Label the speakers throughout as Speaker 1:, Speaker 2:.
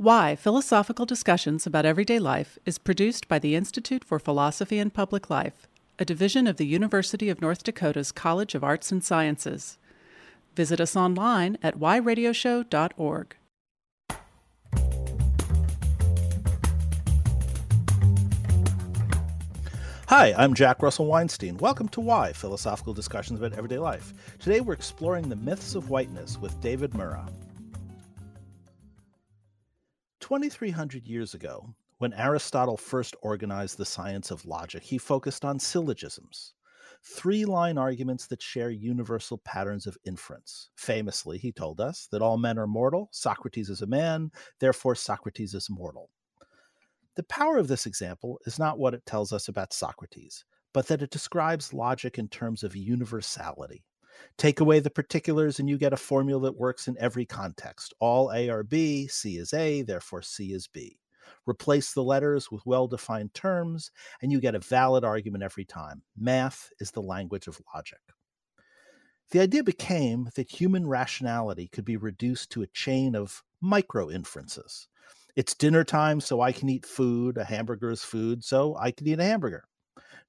Speaker 1: Why Philosophical Discussions About Everyday Life is produced by the Institute for Philosophy and Public Life, a division of the University of North Dakota's College of Arts and Sciences. Visit us online at whyradioshow.org.
Speaker 2: Hi, I'm Jack Russell Weinstein. Welcome to Why Philosophical Discussions About Everyday Life. Today we're exploring the myths of whiteness with David Mura. 2,300 years ago, when Aristotle first organized the science of logic, he focused on syllogisms, three line arguments that share universal patterns of inference. Famously, he told us that all men are mortal, Socrates is a man, therefore Socrates is mortal. The power of this example is not what it tells us about Socrates, but that it describes logic in terms of universality. Take away the particulars, and you get a formula that works in every context. All A are B, C is A, therefore C is B. Replace the letters with well defined terms, and you get a valid argument every time. Math is the language of logic. The idea became that human rationality could be reduced to a chain of micro inferences. It's dinner time, so I can eat food. A hamburger is food, so I can eat a hamburger.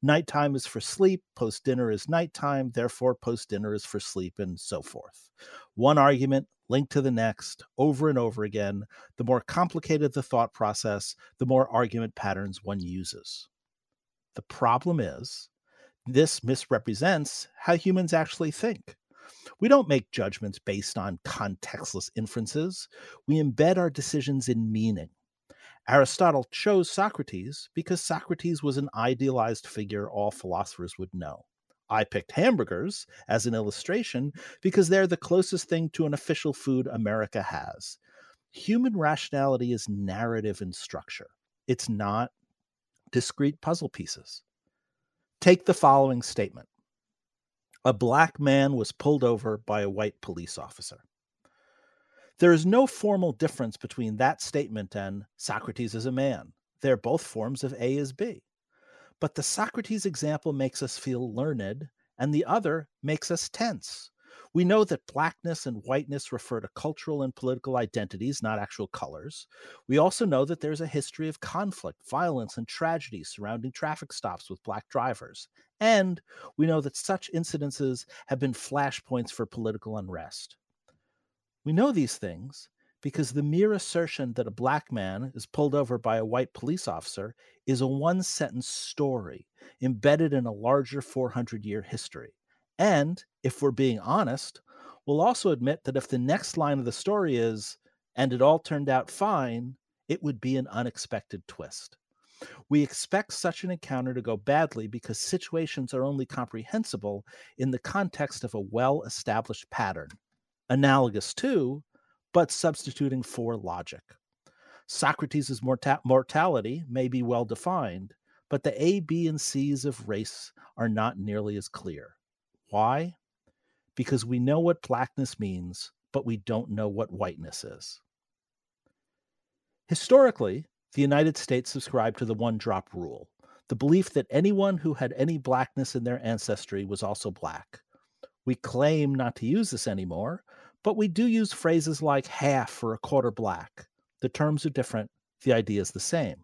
Speaker 2: Nighttime is for sleep, post dinner is nighttime, therefore post dinner is for sleep, and so forth. One argument linked to the next over and over again. The more complicated the thought process, the more argument patterns one uses. The problem is, this misrepresents how humans actually think. We don't make judgments based on contextless inferences. We embed our decisions in meaning. Aristotle chose Socrates because Socrates was an idealized figure all philosophers would know. I picked hamburgers as an illustration because they're the closest thing to an official food America has. Human rationality is narrative in structure, it's not discrete puzzle pieces. Take the following statement a black man was pulled over by a white police officer. There is no formal difference between that statement and Socrates is a man. They're both forms of A is B. But the Socrates example makes us feel learned, and the other makes us tense. We know that blackness and whiteness refer to cultural and political identities, not actual colors. We also know that there's a history of conflict, violence, and tragedy surrounding traffic stops with black drivers. And we know that such incidences have been flashpoints for political unrest. We know these things because the mere assertion that a black man is pulled over by a white police officer is a one sentence story embedded in a larger 400 year history. And if we're being honest, we'll also admit that if the next line of the story is, and it all turned out fine, it would be an unexpected twist. We expect such an encounter to go badly because situations are only comprehensible in the context of a well established pattern, analogous to, but substituting for logic. Socrates' morta- mortality may be well defined, but the A, B, and C's of race are not nearly as clear. Why? Because we know what blackness means, but we don't know what whiteness is. Historically, the United States subscribed to the one drop rule, the belief that anyone who had any blackness in their ancestry was also black. We claim not to use this anymore, but we do use phrases like half or a quarter black. The terms are different, the idea is the same.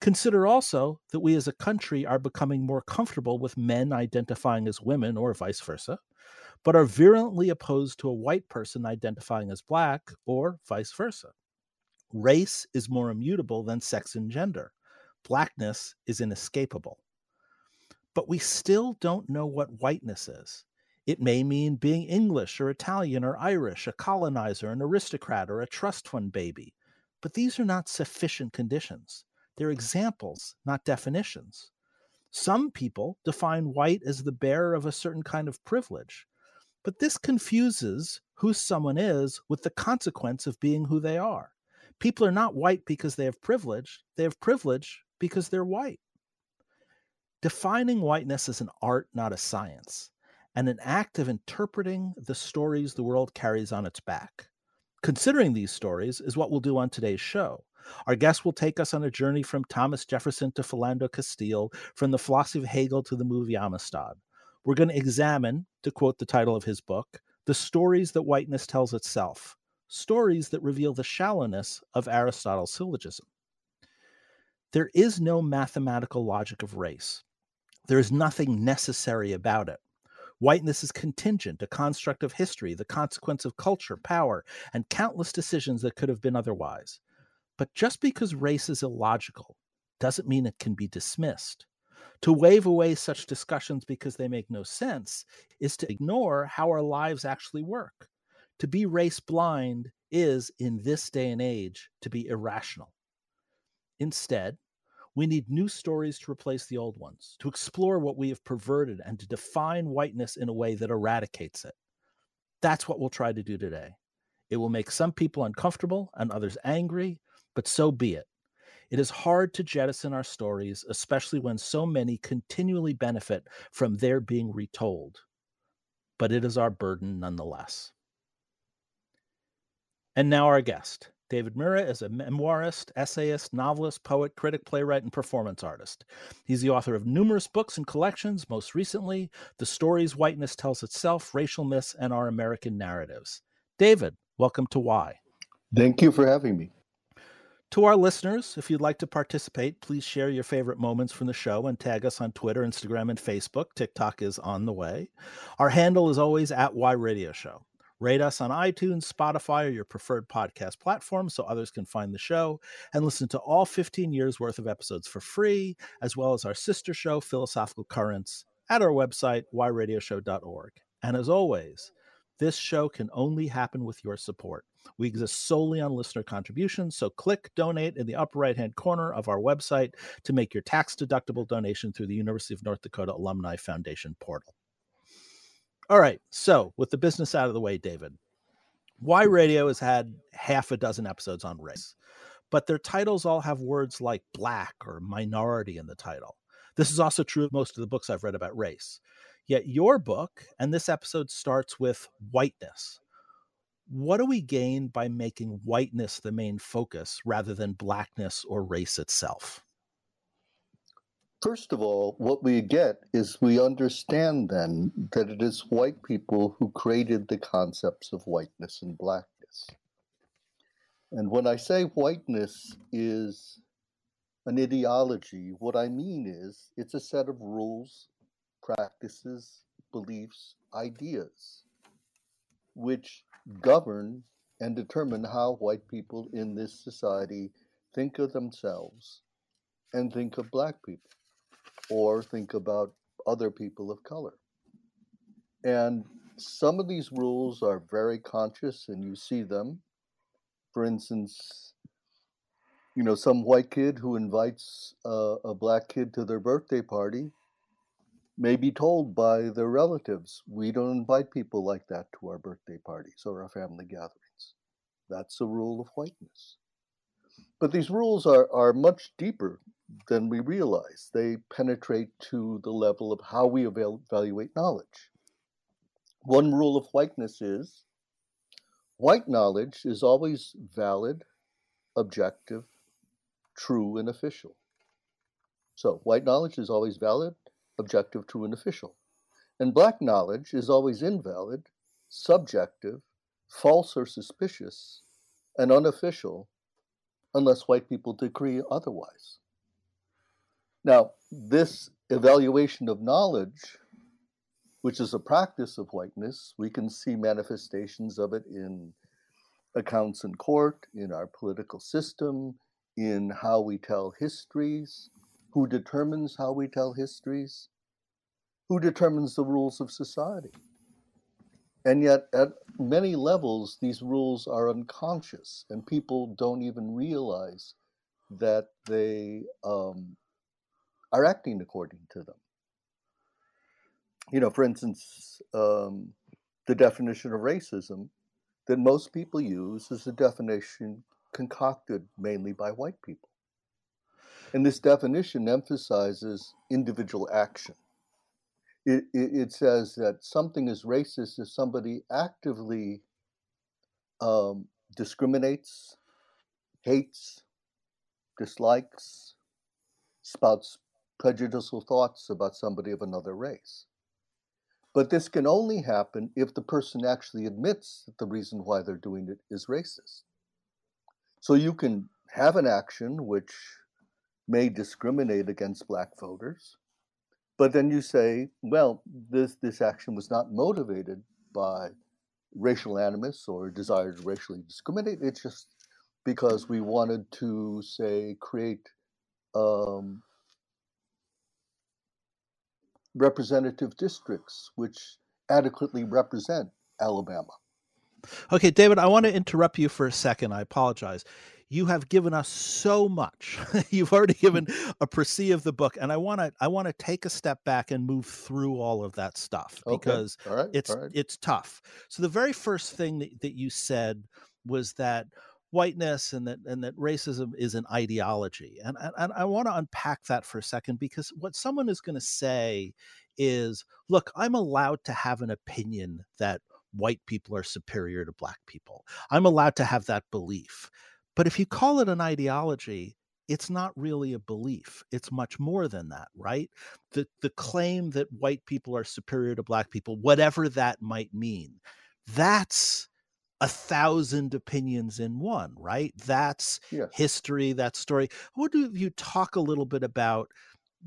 Speaker 2: Consider also that we as a country are becoming more comfortable with men identifying as women or vice versa, but are virulently opposed to a white person identifying as black or vice versa. Race is more immutable than sex and gender. Blackness is inescapable. But we still don't know what whiteness is. It may mean being English or Italian or Irish, a colonizer, an aristocrat, or a trust fund baby. But these are not sufficient conditions. They're examples, not definitions. Some people define white as the bearer of a certain kind of privilege, but this confuses who someone is with the consequence of being who they are. People are not white because they have privilege, they have privilege because they're white. Defining whiteness is an art, not a science, and an act of interpreting the stories the world carries on its back. Considering these stories is what we'll do on today's show. Our guest will take us on a journey from Thomas Jefferson to Philando Castile, from the philosophy of Hegel to the movie Amistad. We're going to examine, to quote the title of his book, the stories that whiteness tells itself, stories that reveal the shallowness of Aristotle's syllogism. There is no mathematical logic of race. There is nothing necessary about it. Whiteness is contingent, a construct of history, the consequence of culture, power, and countless decisions that could have been otherwise. But just because race is illogical doesn't mean it can be dismissed. To wave away such discussions because they make no sense is to ignore how our lives actually work. To be race blind is, in this day and age, to be irrational. Instead, we need new stories to replace the old ones, to explore what we have perverted, and to define whiteness in a way that eradicates it. That's what we'll try to do today. It will make some people uncomfortable and others angry, but so be it. It is hard to jettison our stories, especially when so many continually benefit from their being retold. But it is our burden nonetheless. And now, our guest. David Mura is a memoirist, essayist, novelist, poet, critic, playwright, and performance artist. He's the author of numerous books and collections, most recently, The Stories Whiteness Tells Itself, Racial Myths, and Our American Narratives. David, welcome to Why.
Speaker 3: Thank you for having me.
Speaker 2: To our listeners, if you'd like to participate, please share your favorite moments from the show and tag us on Twitter, Instagram, and Facebook. TikTok is on the way. Our handle is always at Why Radio Show. Rate us on iTunes, Spotify, or your preferred podcast platform so others can find the show and listen to all 15 years worth of episodes for free, as well as our sister show, Philosophical Currents, at our website, whyradioshow.org. And as always, this show can only happen with your support. We exist solely on listener contributions, so click donate in the upper right hand corner of our website to make your tax deductible donation through the University of North Dakota Alumni Foundation portal. All right. So, with the business out of the way, David, Why mm-hmm. Radio has had half a dozen episodes on race, but their titles all have words like black or minority in the title. This is also true of most of the books I've read about race. Yet your book and this episode starts with whiteness. What do we gain by making whiteness the main focus rather than blackness or race itself?
Speaker 3: First of all, what we get is we understand then that it is white people who created the concepts of whiteness and blackness. And when I say whiteness is an ideology, what I mean is it's a set of rules, practices, beliefs, ideas, which govern and determine how white people in this society think of themselves and think of black people or think about other people of color. And some of these rules are very conscious and you see them. For instance, you know, some white kid who invites a black kid to their birthday party may be told by their relatives, we don't invite people like that to our birthday parties or our family gatherings. That's a rule of whiteness. But these rules are, are much deeper than we realize. They penetrate to the level of how we evaluate knowledge. One rule of whiteness is white knowledge is always valid, objective, true, and official. So, white knowledge is always valid, objective, true, and official. And black knowledge is always invalid, subjective, false or suspicious, and unofficial unless white people decree otherwise. Now, this evaluation of knowledge, which is a practice of whiteness, we can see manifestations of it in accounts in court, in our political system, in how we tell histories, who determines how we tell histories, who determines the rules of society. And yet, at many levels, these rules are unconscious, and people don't even realize that they um, are acting according to them. You know, for instance, um, the definition of racism that most people use is a definition concocted mainly by white people. And this definition emphasizes individual action. It, it, it says that something is racist if somebody actively um, discriminates, hates, dislikes, spouts prejudicial thoughts about somebody of another race. But this can only happen if the person actually admits that the reason why they're doing it is racist. So you can have an action which may discriminate against black voters, but then you say, well, this, this action was not motivated by racial animus or desire to racially discriminate. It's just because we wanted to, say, create um, representative districts which adequately represent Alabama.
Speaker 2: Okay, David, I want to interrupt you for a second. I apologize. You have given us so much. You've already given a précis of the book, and I want to I want to take a step back and move through all of that stuff because
Speaker 3: okay.
Speaker 2: it's
Speaker 3: right.
Speaker 2: it's tough. So the very first thing that, that you said was that whiteness and that and that racism is an ideology and and, i want to unpack that for a second because what someone is going to say is look i'm allowed to have an opinion that white people are superior to black people. I'm allowed to have that belief. But if you call it an ideology it's not really a belief. It's much more than that right? The the claim that white people are superior to black people whatever that might mean that's a thousand opinions in one, right? That's
Speaker 3: yes.
Speaker 2: history, that story. Would you talk a little bit about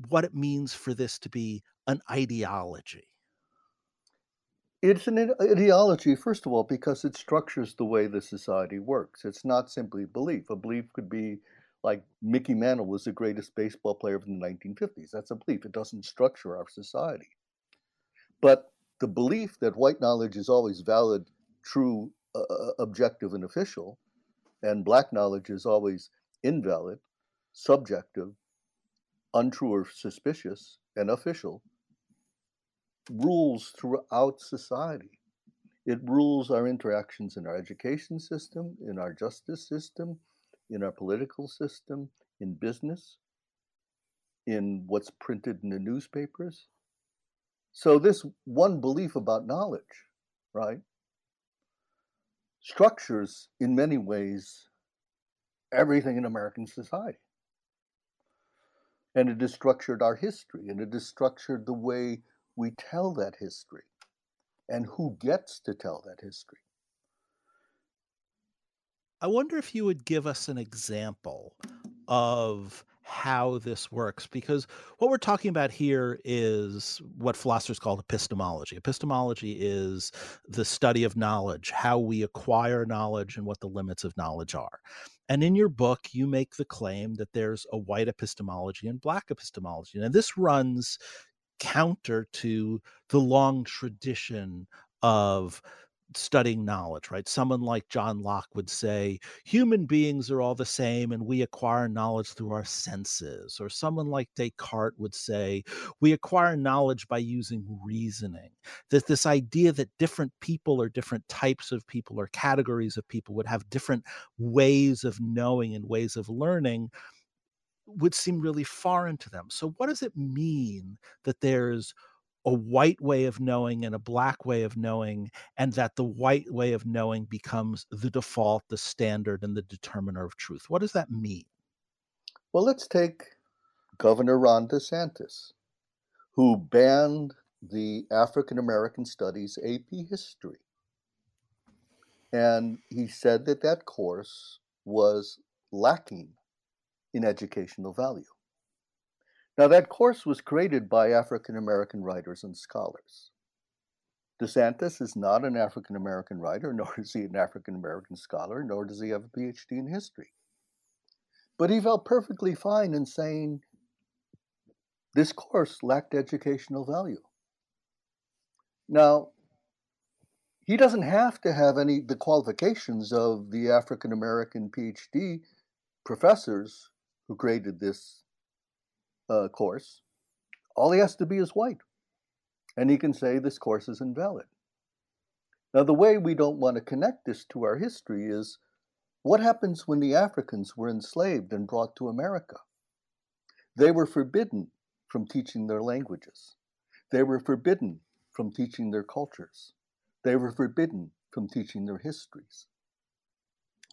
Speaker 2: what it means for this to be an ideology?
Speaker 3: It's an ideology, first of all, because it structures the way the society works. It's not simply belief. A belief could be like Mickey Mantle was the greatest baseball player of the 1950s. That's a belief. It doesn't structure our society. But the belief that white knowledge is always valid, true, uh, objective and official, and black knowledge is always invalid, subjective, untrue or suspicious, and official, rules throughout society. It rules our interactions in our education system, in our justice system, in our political system, in business, in what's printed in the newspapers. So, this one belief about knowledge, right, structures, in many ways, everything in American society. And it has structured our history, and it has structured the way we tell that history and who gets to tell that history.
Speaker 2: I wonder if you would give us an example of how this works because what we're talking about here is what philosophers call epistemology. Epistemology is the study of knowledge, how we acquire knowledge, and what the limits of knowledge are. And in your book, you make the claim that there's a white epistemology and black epistemology. And this runs counter to the long tradition of studying knowledge, right? Someone like John Locke would say, human beings are all the same and we acquire knowledge through our senses. Or someone like Descartes would say, we acquire knowledge by using reasoning. That this idea that different people or different types of people or categories of people would have different ways of knowing and ways of learning would seem really foreign to them. So, what does it mean that there's a white way of knowing and a black way of knowing, and that the white way of knowing becomes the default, the standard, and the determiner of truth. What does that mean?
Speaker 3: Well, let's take Governor Ron DeSantis, who banned the African American Studies AP history. And he said that that course was lacking in educational value. Now, that course was created by African American writers and scholars. DeSantis is not an African American writer, nor is he an African American scholar, nor does he have a PhD in history. But he felt perfectly fine in saying this course lacked educational value. Now, he doesn't have to have any the qualifications of the African American PhD professors who created this uh, course, all he has to be is white. And he can say this course is invalid. Now, the way we don't want to connect this to our history is what happens when the Africans were enslaved and brought to America? They were forbidden from teaching their languages. They were forbidden from teaching their cultures. They were forbidden from teaching their histories.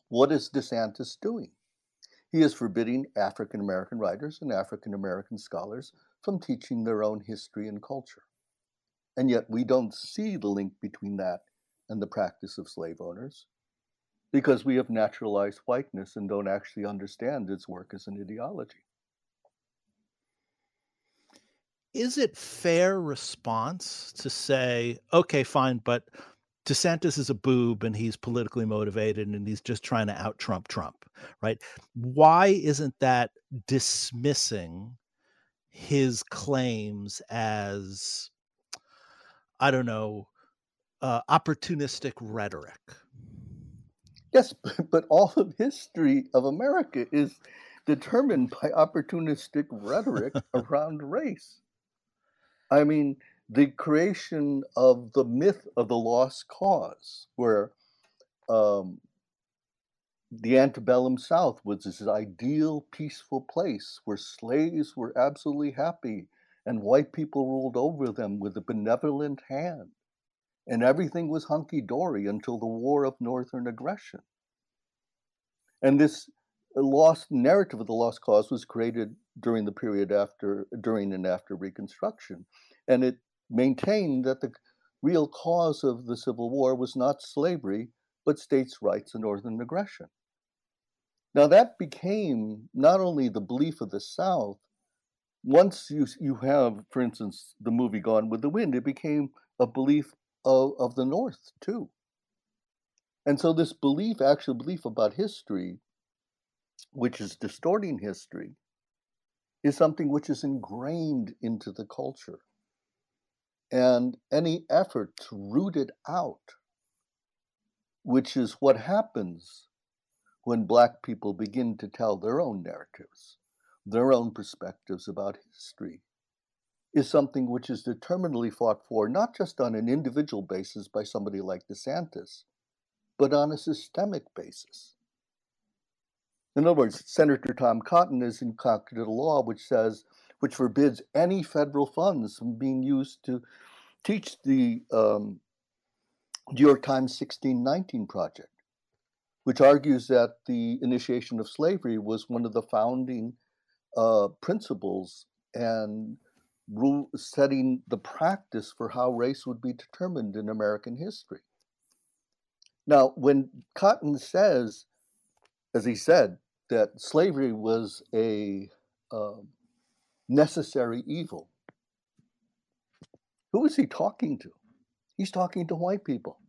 Speaker 3: What is DeSantis doing? He is forbidding African American writers and African American scholars from teaching their own history and culture. And yet we don't see the link between that and the practice of slave owners because we have naturalized whiteness and don't actually understand its work as an ideology.
Speaker 2: Is it fair response to say, okay, fine, but DeSantis is a boob and he's politically motivated and he's just trying to out Trump Trump, right? Why isn't that dismissing his claims as, I don't know, uh, opportunistic rhetoric?
Speaker 3: Yes, but all of history of America is determined by opportunistic rhetoric around race. I mean, the creation of the myth of the lost cause, where um, the antebellum South was this ideal, peaceful place where slaves were absolutely happy and white people ruled over them with a benevolent hand. And everything was hunky dory until the War of Northern Aggression. And this lost narrative of the lost cause was created during the period after, during and after Reconstruction. And it maintained that the real cause of the Civil War was not slavery, but states' rights and northern aggression. Now, that became not only the belief of the South, once you, you have, for instance, the movie Gone with the Wind, it became a belief of, of the North too. And so, this belief, actual belief about history, which is distorting history, is something which is ingrained into the culture. And any effort to root it out, which is what happens when Black people begin to tell their own narratives, their own perspectives about history, is something which is determinedly fought for, not just on an individual basis by somebody like DeSantis, but on a systemic basis. In other words, Senator Tom Cotton has concocted a law which says which forbids any federal funds from being used to teach the um, New York Times 1619 project, which argues that the initiation of slavery was one of the founding uh, principles and rule setting the practice for how race would be determined in American history. Now, when Cotton says, as he said, that slavery was a uh, necessary evil. Who is he talking to? He's talking to white people.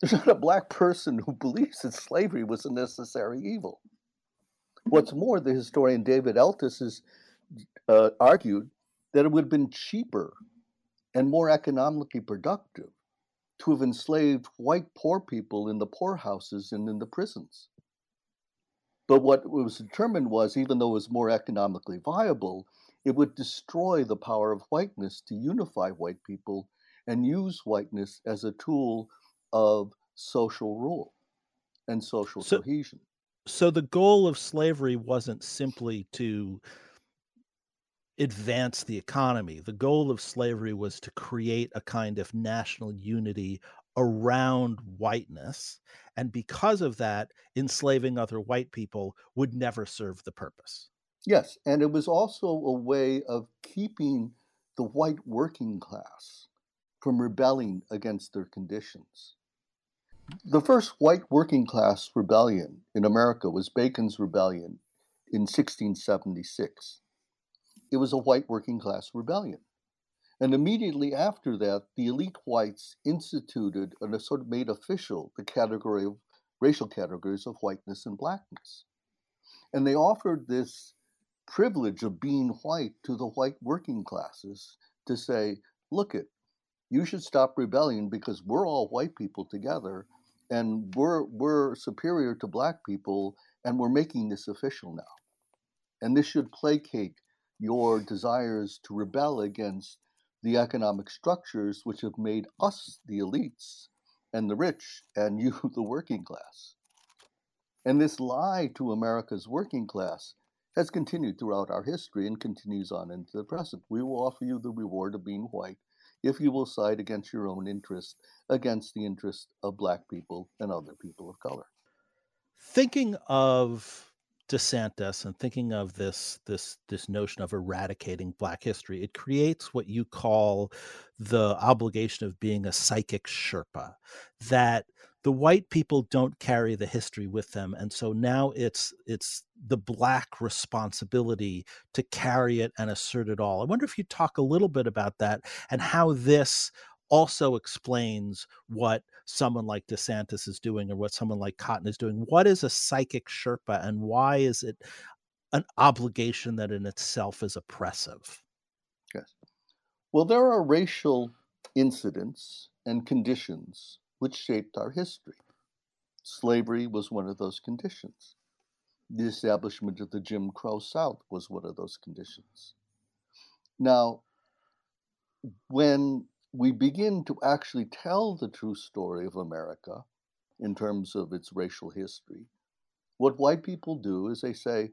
Speaker 3: There's not a black person who believes that slavery was a necessary evil. What's more, the historian David Eltis has uh, argued that it would have been cheaper and more economically productive to have enslaved white poor people in the poorhouses and in the prisons. But what was determined was, even though it was more economically viable, it would destroy the power of whiteness to unify white people and use whiteness as a tool of social rule and social so, cohesion.
Speaker 2: So the goal of slavery wasn't simply to advance the economy. The goal of slavery was to create a kind of national unity around whiteness. And because of that, enslaving other white people would never serve the purpose.
Speaker 3: Yes, and it was also a way of keeping the white working class from rebelling against their conditions. The first white working class rebellion in America was Bacon's Rebellion in 1676. It was a white working class rebellion. And immediately after that, the elite whites instituted and sort of made official the category of racial categories of whiteness and blackness. And they offered this privilege of being white to the white working classes to say, look it, you should stop rebelling because we're all white people together and we're we're superior to black people and we're making this official now. And this should placate your desires to rebel against the economic structures which have made us the elites and the rich and you the working class. And this lie to America's working class has continued throughout our history and continues on into the present. We will offer you the reward of being white if you will side against your own interest, against the interest of black people and other people of color.
Speaker 2: Thinking of DeSantis and thinking of this this this notion of eradicating Black history, it creates what you call the obligation of being a psychic Sherpa, that the white people don't carry the history with them and so now it's it's the black responsibility to carry it and assert it all. I wonder if you talk a little bit about that and how this also explains what someone like DeSantis is doing or what someone like Cotton is doing. What is a psychic Sherpa and why is it an obligation that in itself is oppressive?
Speaker 3: Yes. Well, there are racial incidents and conditions which shaped our history. Slavery was one of those conditions. The establishment of the Jim Crow South was one of those conditions. Now, when we begin to actually tell the true story of America in terms of its racial history, what white people do is they say,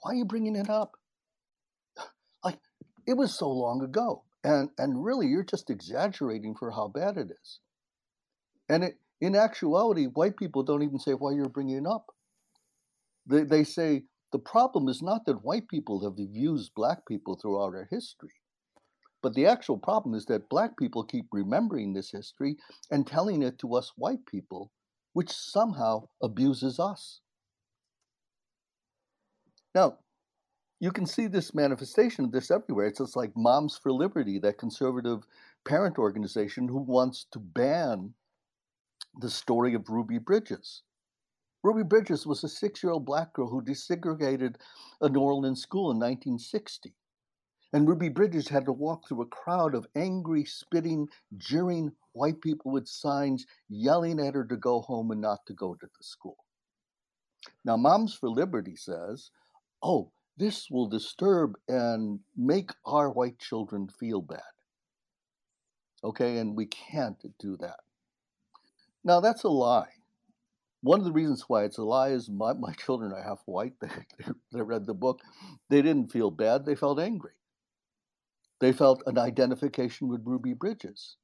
Speaker 3: Why are you bringing it up? Like, it was so long ago. And, and really, you're just exaggerating for how bad it is. And it, in actuality, white people don't even say why you're bringing it up. They, they say the problem is not that white people have abused black people throughout our history. But the actual problem is that black people keep remembering this history and telling it to us white people, which somehow abuses us. Now, you can see this manifestation of this everywhere. It's just like Moms for Liberty, that conservative parent organization who wants to ban the story of Ruby Bridges. Ruby Bridges was a six year old black girl who desegregated a New Orleans school in 1960. And Ruby Bridges had to walk through a crowd of angry, spitting, jeering white people with signs yelling at her to go home and not to go to the school. Now, Moms for Liberty says, oh, this will disturb and make our white children feel bad. Okay, and we can't do that. Now, that's a lie. One of the reasons why it's a lie is my, my children are half white. They, they read the book. They didn't feel bad, they felt angry. They felt an identification with Ruby Bridges.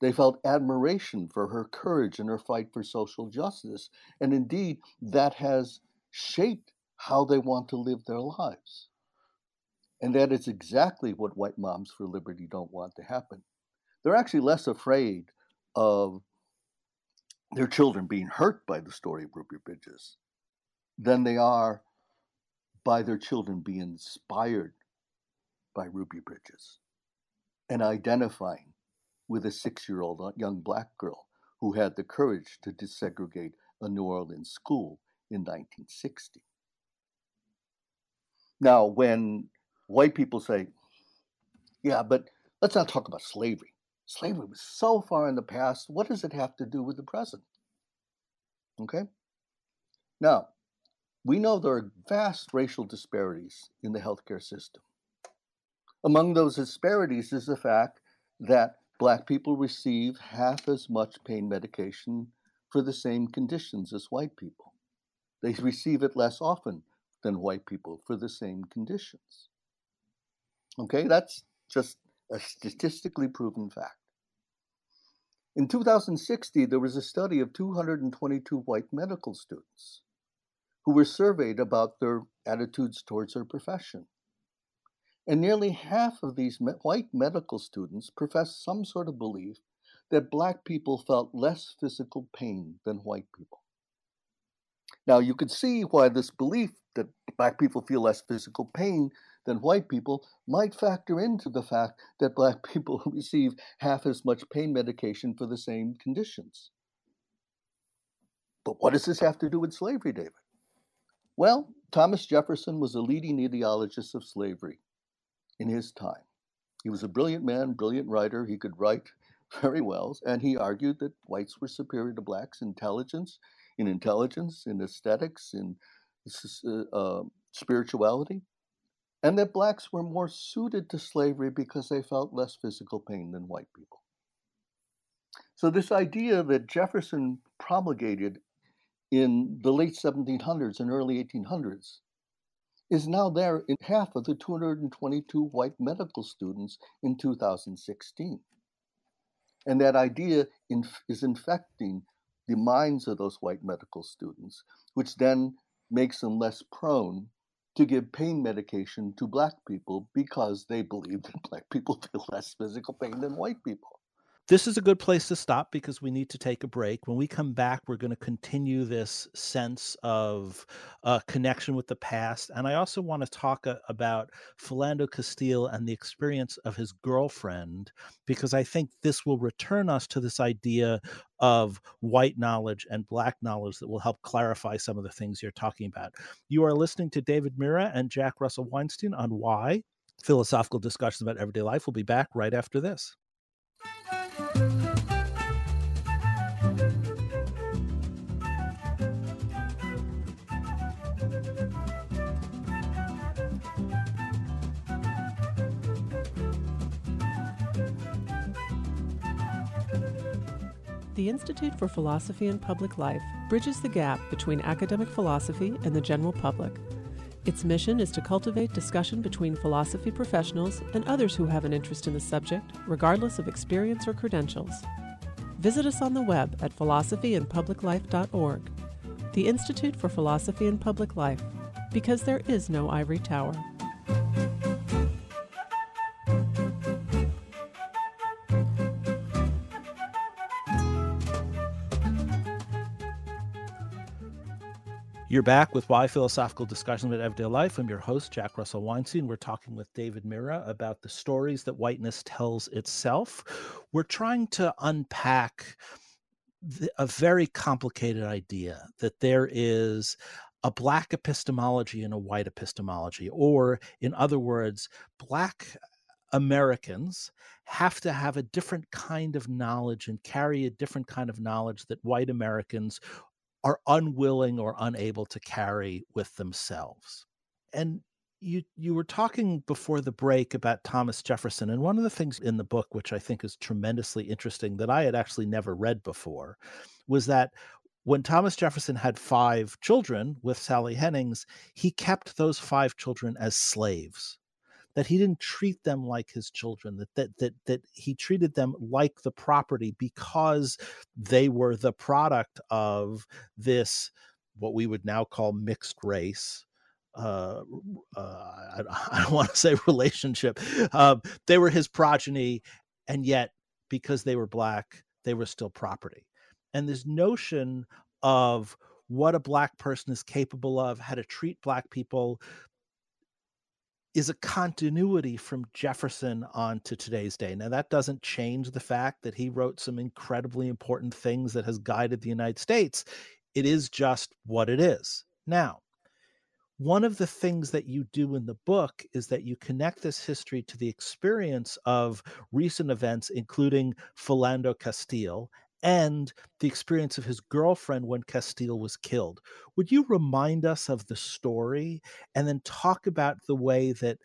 Speaker 3: They felt admiration for her courage and her fight for social justice. And indeed, that has shaped how they want to live their lives. And that is exactly what white moms for liberty don't want to happen. They're actually less afraid of their children being hurt by the story of Ruby Bridges than they are by their children being inspired by Ruby Bridges and identifying with a six year old uh, young black girl who had the courage to desegregate a New Orleans school in 1960. Now, when white people say, yeah, but let's not talk about slavery. Slavery was so far in the past. What does it have to do with the present? Okay? Now, we know there are vast racial disparities in the healthcare system. Among those disparities is the fact that black people receive half as much pain medication for the same conditions as white people. They receive it less often than white people for the same conditions. Okay, that's just a statistically proven fact. In 2060, there was a study of 222 white medical students who were surveyed about their attitudes towards their profession. And nearly half of these white medical students professed some sort of belief that black people felt less physical pain than white people. Now, you could see why this belief that black people feel less physical pain than white people might factor into the fact that black people receive half as much pain medication for the same conditions. But what does this have to do with slavery, David? Well, Thomas Jefferson was a leading ideologist of slavery in his time. He was a brilliant man, brilliant writer. He could write very well, and he argued that whites were superior to blacks in intelligence, in intelligence, in aesthetics, in uh, uh, spirituality, and that blacks were more suited to slavery because they felt less physical pain than white people. So, this idea that Jefferson promulgated in the late 1700s and early 1800s is now there in half of the 222 white medical students in 2016. And that idea inf- is infecting the minds of those white medical students, which then makes them less prone to give pain medication to black people because they believe that black people feel less physical pain than white people.
Speaker 2: This is a good place to stop because we need to take a break. When we come back, we're going to continue this sense of uh, connection with the past. And I also want to talk a- about Philando Castile and the experience of his girlfriend, because I think this will return us to this idea of white knowledge and black knowledge that will help clarify some of the things you're talking about. You are listening to David Mura and Jack Russell Weinstein on why philosophical discussions about everyday life. We'll be back right after this.
Speaker 1: The Institute for Philosophy and Public Life bridges the gap between academic philosophy and the general public. Its mission is to cultivate discussion between philosophy professionals and others who have an interest in the subject, regardless of experience or credentials. Visit us on the web at philosophyandpubliclife.org. The Institute for Philosophy and Public Life, because there is no ivory tower.
Speaker 2: You're back with Why Philosophical Discussion about Everyday Life. I'm your host, Jack Russell Weinstein. We're talking with David Mura about the stories that whiteness tells itself. We're trying to unpack the, a very complicated idea that there is a black epistemology and a white epistemology, or in other words, black Americans have to have a different kind of knowledge and carry a different kind of knowledge that white Americans are unwilling or unable to carry with themselves. And you you were talking before the break about Thomas Jefferson and one of the things in the book which I think is tremendously interesting that I had actually never read before was that when Thomas Jefferson had 5 children with Sally Hemings he kept those 5 children as slaves that he didn't treat them like his children that that that that he treated them like the property because they were the product of this what we would now call mixed race uh, uh, I, I, don't want to say relationship. Uh, they were his progeny, and yet because they were black, they were still property. And this notion of what a black person is capable of, how to treat black people, is a continuity from Jefferson on to today's day. Now, that doesn't change the fact that he wrote some incredibly important things that has guided the United States. It is just what it is. Now, one of the things that you do in the book is that you connect this history to the experience of recent events, including Philando Castile and the experience of his girlfriend when Castile was killed. Would you remind us of the story and then talk about the way that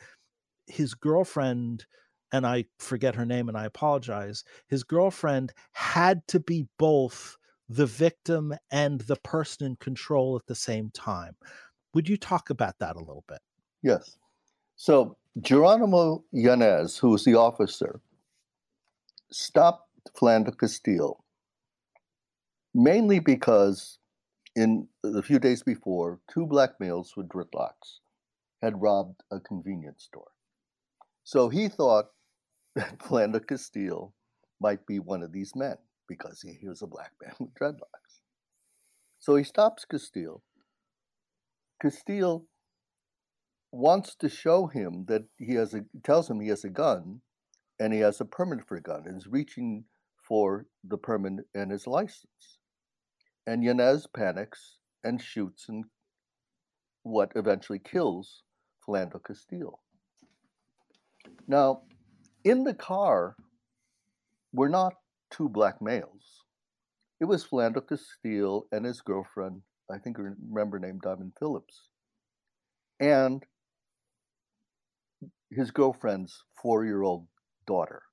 Speaker 2: his girlfriend, and I forget her name and I apologize, his girlfriend had to be both the victim and the person in control at the same time. Would you talk about that a little bit?
Speaker 3: Yes. So Jeronimo Yanez, who was the officer, stopped Philando Castile mainly because in the few days before, two black males with dreadlocks had robbed a convenience store. So he thought that Philando Castile might be one of these men because he, was a black man with dreadlocks. So he stops Castile. Castile wants to show him that he has a tells him he has a gun and he has a permit for a gun and is reaching for the permit and his license and Yanez panics and shoots and what eventually kills Philando Castile. Now, in the car were not two black males. It was Philando Castile and his girlfriend, I think I remember named Diamond Phillips, and his girlfriend's four-year-old daughter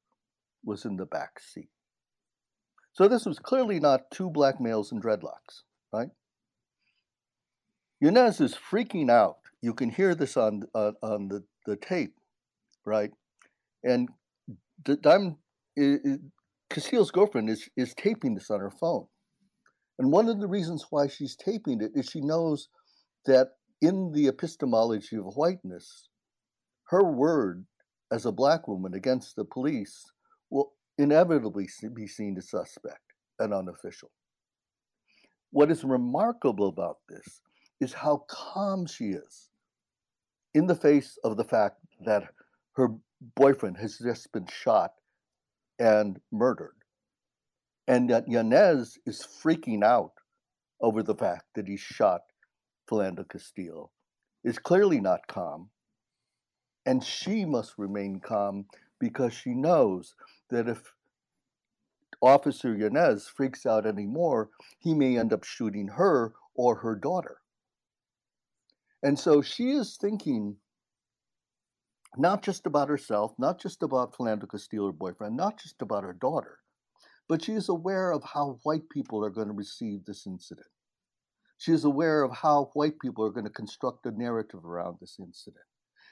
Speaker 3: was in the back seat. So this was clearly not two black males in dreadlocks, right? Yanez is freaking out. You can hear this on uh, on the, the tape, right? And Diamond, Castile's girlfriend is is taping this on her phone. And one of the reasons why she's taping it is she knows that in the epistemology of whiteness, her word as a black woman against the police will inevitably be seen as suspect and unofficial. What is remarkable about this is how calm she is in the face of the fact that her boyfriend has just been shot and murdered. And that Yanez is freaking out over the fact that he shot Philando Castile, is clearly not calm. And she must remain calm because she knows that if Officer Yanez freaks out anymore, he may end up shooting her or her daughter. And so she is thinking not just about herself, not just about Philando Castile, her boyfriend, not just about her daughter, but she is aware of how white people are going to receive this incident. She is aware of how white people are going to construct a narrative around this incident.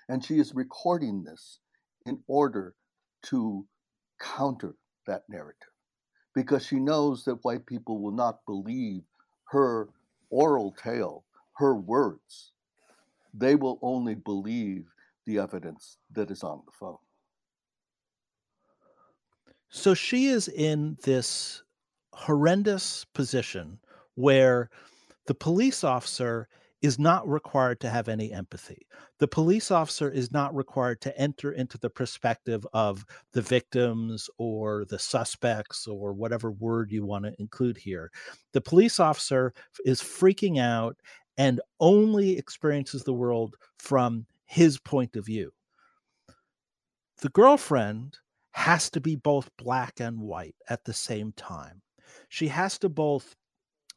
Speaker 3: And she is recording this in order to counter that narrative because she knows that white people will not believe her oral tale, her words. They will only believe the evidence that is on the phone.
Speaker 2: So she is in this horrendous position where the police officer is not required to have any empathy. The police officer is not required to enter into the perspective of the victims or the suspects or whatever word you want to include here. The police officer is freaking out and only experiences the world from his point of view. The girlfriend has to be both black and white at the same time. She has to both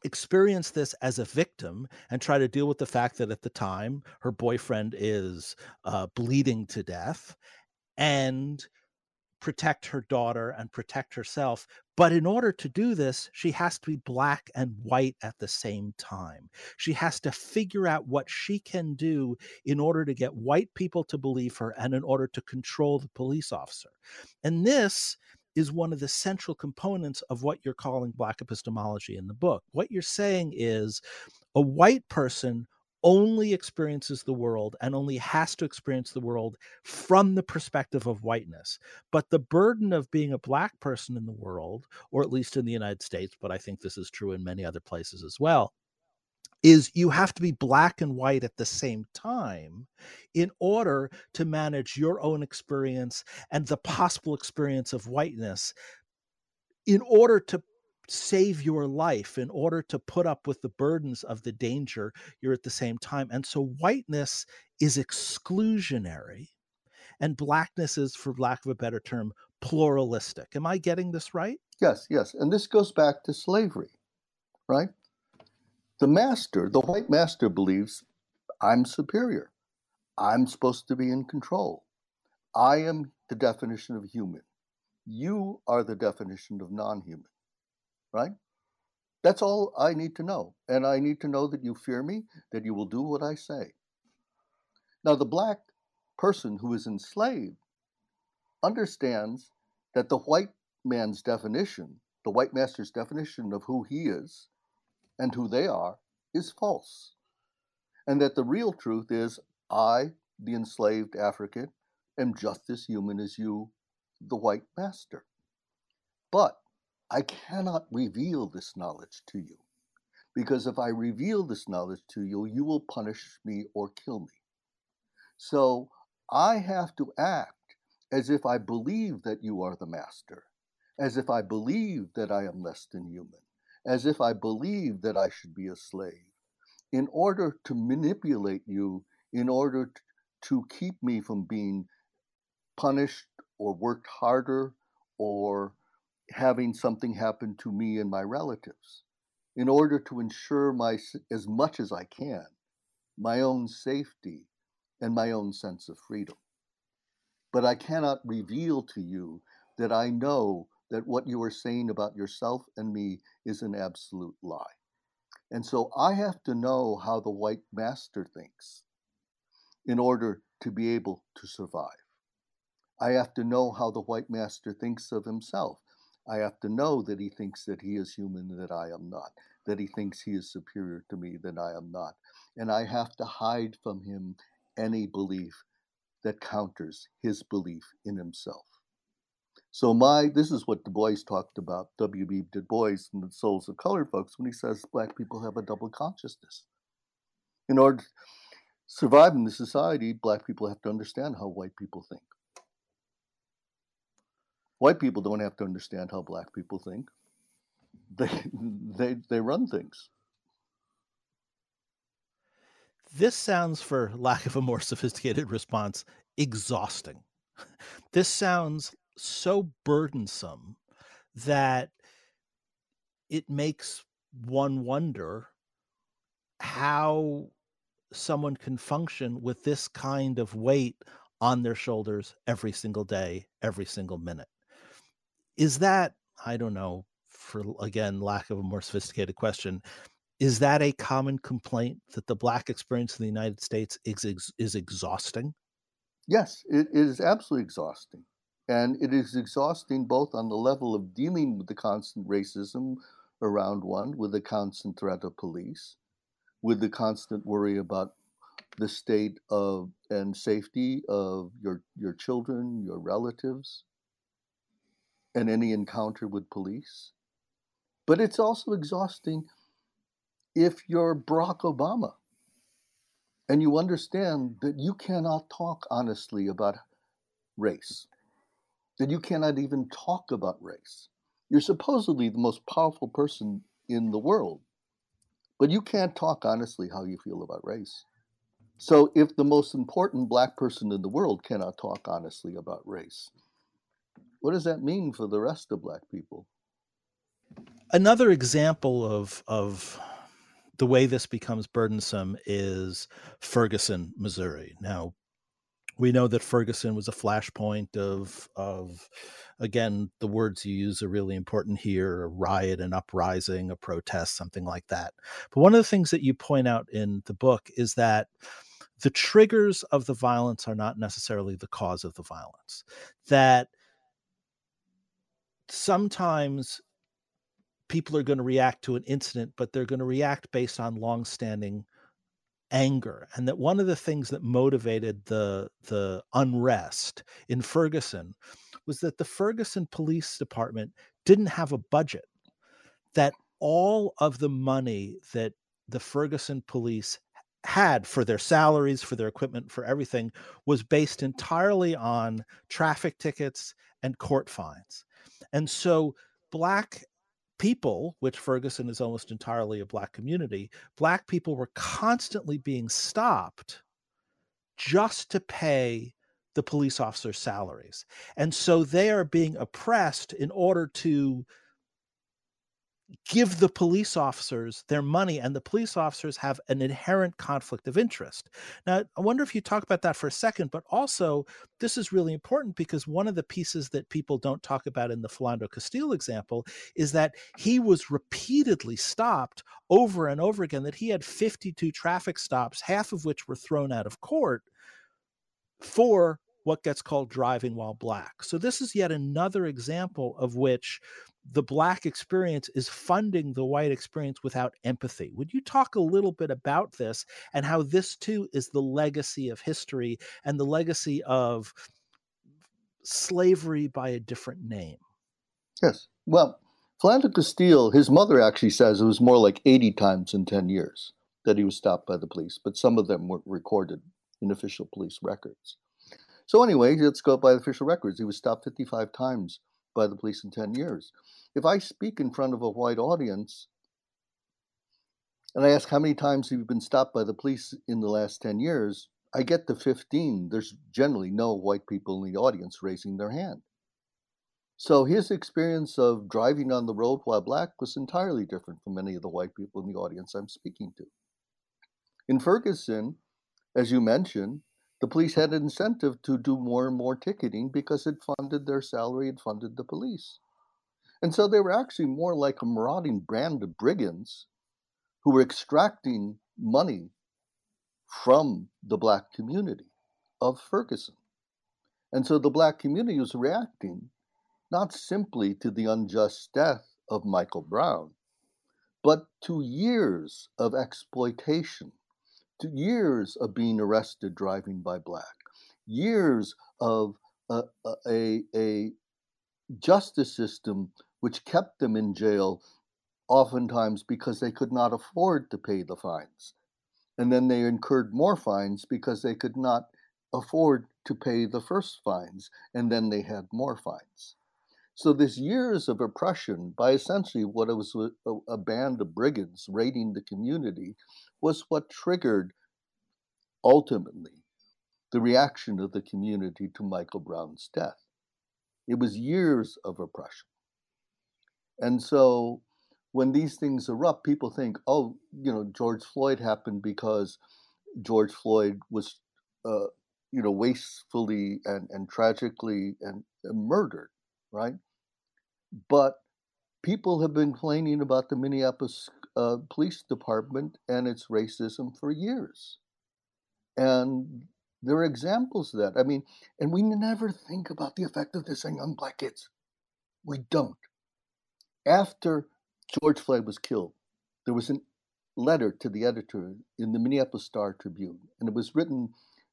Speaker 2: experience this as a victim and try to deal with the fact that at the time her boyfriend is uh, bleeding to death and protect her daughter and protect herself. But in order to do this, she has to be black and white at the same time. She has to figure out what she can do in order to get white people to believe her and in order to control the police officer. And this is one of the central components of what you're calling Black epistemology in the book. What you're saying is a white person only experiences the world and only has to experience the world from the perspective of whiteness. But the burden of being a black person in the world, or at least in the United States, but I think this is true in many other places as well, is you have to be black and white at the same time in order to manage your own experience and the possible experience of whiteness in order to save your life in order to put up with the burdens of the danger you're at the same time. And so whiteness is exclusionary and blackness is for lack of a better term pluralistic. Am i getting this right?
Speaker 3: Yes yes and this goes back to slavery right the master, the white master, believes I'm superior. I'm supposed to be in control. I am the definition of human. You are the definition of non human, right? That's all I need to know. And I need to know that you fear me, that you will do what I say. Now, the black person who is enslaved understands that the white man's definition, the white master's definition of who he is, and who they are is false. And that the real truth is I, the enslaved African, am just as human as you, the white master. But I cannot reveal this knowledge to you. Because if I reveal this knowledge to you, you will punish me or kill me. So I have to act as if I believe that you are the master, as if I believe that I am less than human, as if I believe that I should be a slave, in order to manipulate you, in order to keep me from being punished or worked harder or having something happen to me and my relatives, in order to ensure my, as much as I can, my own safety and my own sense of freedom. But I cannot reveal to you that I know that what you are saying about yourself and me is an absolute lie. And so I have to know how the white master thinks in order to be able to survive. I have to know how the white master thinks of himself. I have to know that he thinks that he is human, that I am not. that he thinks he is superior to me that I am not. And I have to hide from him any belief that counters his belief in himself. So my this is what Du Bois talked about, W.B. Du Bois and the souls of colored folks when he says black people have a double consciousness. In order to survive in the society, black people have to understand how white people think. White people don't have to understand how black people think. They they they run things.
Speaker 2: This sounds, for lack of a more sophisticated response, exhausting. This sounds so burdensome that it makes one wonder how someone can function with this kind of weight on their shoulders every single day, every single minute. Is that, I don't know, for again, lack of a more sophisticated question, is that a common complaint that the Black experience in the United States is, is exhausting?
Speaker 3: Yes, it is absolutely exhausting. And it is exhausting both on the level of dealing with the constant racism around one, with the constant threat of police, with the constant worry about the state of and safety of your your children, your relatives, and any encounter with police. But it's also exhausting if you're Barack Obama and you understand that you cannot talk honestly about race that you cannot even talk about race. You're supposedly the most powerful person in the world, but you can't talk honestly how you feel about race. So, if the most important black person in the world cannot talk honestly about race, what does that mean for the rest of black people?
Speaker 2: Another example of, of the way this becomes burdensome is Ferguson, Missouri. Now, we know that Ferguson was a flashpoint of of again the words you use are really important here a riot an uprising a protest something like that. But one of the things that you point out in the book is that the triggers of the violence are not necessarily the cause of the violence that sometimes people are going to react to an incident but they're going to react based on long-standing anger and that one of the things that motivated the the unrest in Ferguson was that the Ferguson Police Department didn't have a budget that all of the money that the Ferguson police had for their salaries for their equipment for everything was based entirely on traffic tickets and court fines. And so black people, which Ferguson is almost entirely a black community, black people were constantly being stopped just to pay the police officers' salaries. And so they are being oppressed in order to give the police officers their money and the police officers have an inherent conflict of interest. Now, I wonder if you talk about that for a second, but also this is really important because one of the pieces that people don't talk about in the Philando Castile example is that he was repeatedly stopped over and over again, that he had 52 traffic stops, half of which were thrown out of court for what gets called driving while black. So, this is yet another example of which the black experience is funding the white experience without empathy. Would you talk a little bit about this and how this too is the legacy of history and the legacy of slavery by a different name?
Speaker 3: Yes. Well, Philando Castile, his mother actually says it was more like 80 times in 10 years that he was stopped by the police, but some of them were recorded in official police records. So, anyway, let's go by the official records. He was stopped 55 times by the police in 10 years. If I speak in front of a white audience and I ask how many times have you been stopped by the police in the last 10 years, I get to 15. There's generally no white people in the audience raising their hand. So his experience of driving on the road while black was entirely different from many of the white people in the audience I'm speaking to. In Ferguson, as you mentioned, the police had an incentive to do more and more ticketing because it funded their salary, it funded the police. And so they were actually more like a marauding band of brigands who were extracting money from the black community of Ferguson. And so the black community was reacting not simply to the unjust death of Michael Brown, but to years of exploitation, years of being arrested driving by black, years of a, a, a justice system which kept them in jail oftentimes because they could not afford to pay the fines. And then they incurred more fines because they could not afford to pay the first fines, and then they had more fines. So this years of oppression by essentially what was a, a band of brigands raiding the community was what triggered ultimately the reaction of the community to Michael Brown's death. It was years of oppression. And so when these things erupt, people think, oh, you know, George Floyd happened because George Floyd was, uh, you know, wastefully and, and tragically and, and murdered, right? But people have been complaining about the Minneapolis uh, Police Department and its racism for years. And there are examples of that. I mean, and we never think about the effect of this on young black kids. We don't. After George Floyd was killed, there was a letter to the editor in the Minneapolis Star Tribune, and it was written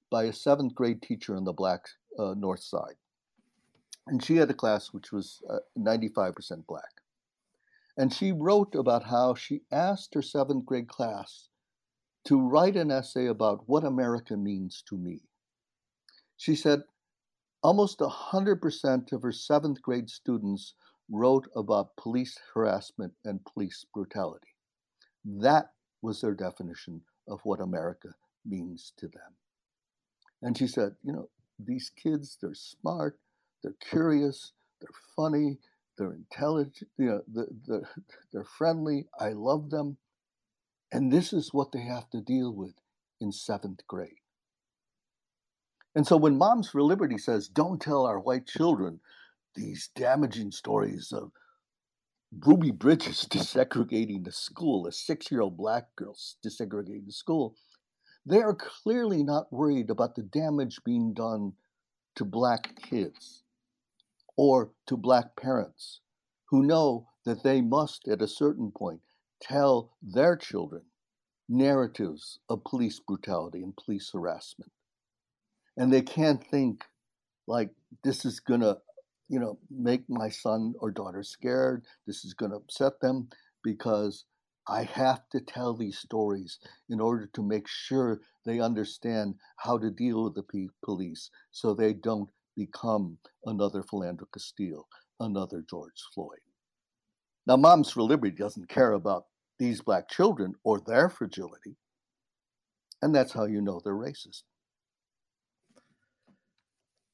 Speaker 3: by a seventh grade teacher on the Black uh, North Side. And she had a class which was uh, 95% black. And she wrote about how she asked her seventh grade class to write an essay about what America means to me. She said almost 100% of her seventh grade students wrote about police harassment and police brutality. That was their definition of what America means to them. And she said, you know, these kids, they're smart, they're curious, they're funny, they're intelligent, you know, they're, they're, they're friendly, I love them. And this is what they have to deal with in seventh grade. And so when Moms for Liberty says, don't tell our white children these damaging stories of Ruby Bridges desegregating the school, a six year old black girl desegregating the school, they are clearly not worried about the damage being done to black kids or to black parents who know that they must, at a certain point, tell their children narratives of police brutality and police harassment. And they can't think like this is going to you know, make my son or daughter scared. This is going to upset them because I have to tell these stories in order to make sure they understand how to deal with the police so they don't become another Philando Castile, another George Floyd. Now, Moms for Liberty doesn't care about these black children or their fragility, and that's how you know they're racist.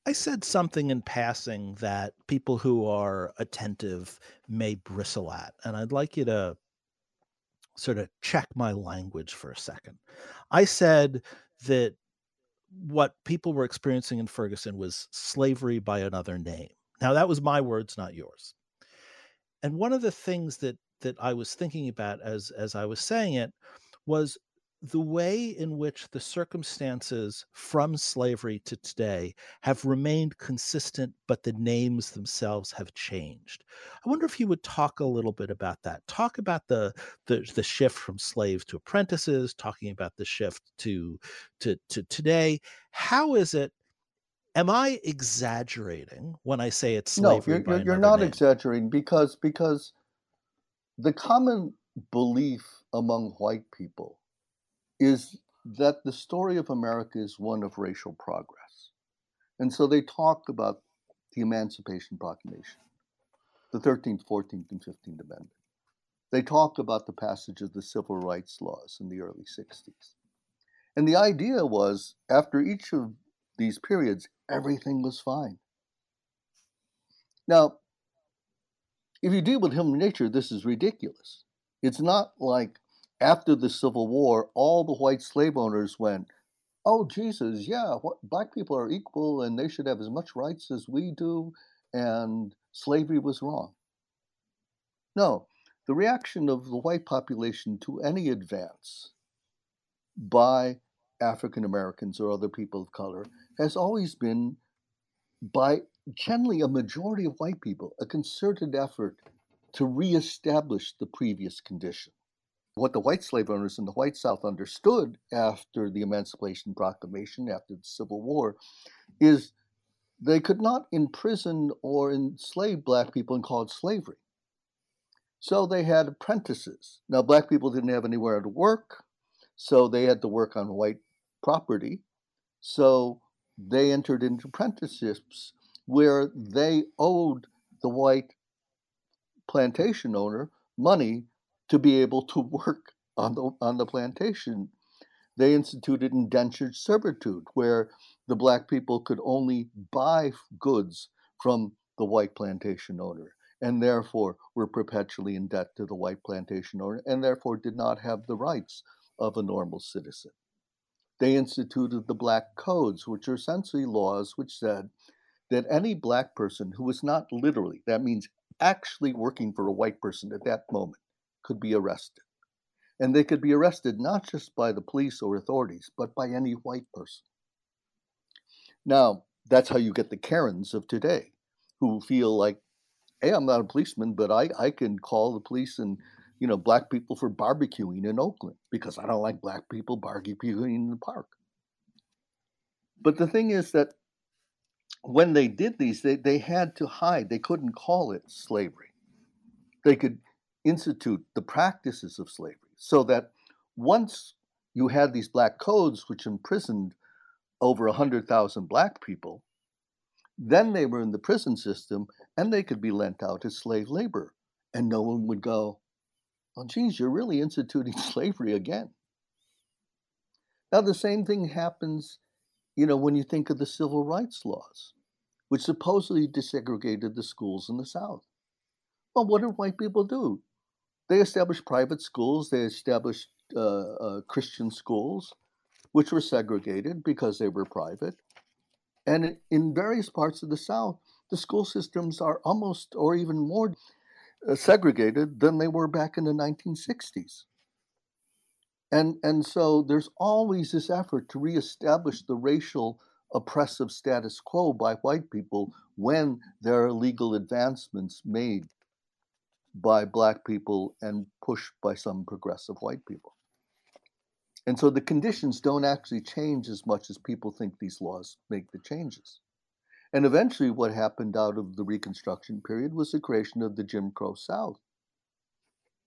Speaker 2: I said something in passing that people who are attentive may bristle at, and I'd like you to sort of check my language for a second. I said that what people were experiencing in Ferguson was slavery by another name. Now that was my words, not yours. And one of the things that that I was thinking about as as I was saying it was the way in which the circumstances from slavery to today have remained consistent, but the names themselves have changed. I wonder if you would talk a little bit about that. Talk about the the, the shift from slaves to apprentices, talking about the shift to to to today. How is it? Am I exaggerating when I say it's slavery?
Speaker 3: No, you're, you're, not name? exaggerating because because the common belief among white people is that the story of America is one of racial progress. And so they talk about the Emancipation Proclamation, the 13th, 14th, and 15th Amendment. They talk about the passage of the civil rights laws in the early 60s. And the idea was after each of these periods, everything was fine. Now, if you deal with human nature, this is ridiculous. It's not like after the Civil War, all the white slave owners went, "Oh Jesus, yeah, what, black people are equal and they should have as much rights as we do," and slavery was wrong. No, the reaction of the white population to any advance by African Americans or other people of color has always been by generally a majority of white people, a concerted effort to reestablish the previous condition. What the white slave owners in the white South understood after the Emancipation Proclamation, after the Civil War, is they could not imprison or enslave black people and call it slavery. So they had apprentices. Now, black people didn't have anywhere to work, so they had to work on white property. So they entered into apprenticeships where they owed the white plantation owner money to be able to work on the on the plantation. They instituted indentured servitude, where the black people could only buy goods from the white plantation owner, and therefore were perpetually in debt to the white plantation owner, and therefore did not have the rights of a normal citizen. They instituted the Black Codes, which are essentially laws which said that any black person who was not literally, that means actually working for a white person at that moment, could be arrested. And they could be arrested not just by the police or authorities, but by any white person. Now, that's how you get the Karens of today who feel like, hey, I'm not a policeman, but I, I can call the police and, you know, black people for barbecuing in Oakland because I don't like black people barbecuing in the park. But the thing is that when they did these, they, they had to hide. They couldn't call it slavery. They could institute the practices of slavery so that once you had these black codes which imprisoned over 100,000 black people, then they were in the prison system and they could be lent out as slave labor. And no one would go, oh, geez, you're really instituting slavery again. Now, the same thing happens, you know, when you think of the civil rights laws, which supposedly desegregated the schools in the South. Well, what did white people do? They established private schools, they established uh, uh, Christian schools, which were segregated because they were private. And in various parts of the South, the school systems are almost or even more uh, segregated than they were back in the 1960s. And, and so there's always this effort to reestablish the racial oppressive status quo by white people when there are legal advancements made by black people and pushed by some progressive white people. And so the conditions don't actually change as much as people think these laws make the changes. And eventually, what happened out of the Reconstruction period was the creation of the Jim Crow South.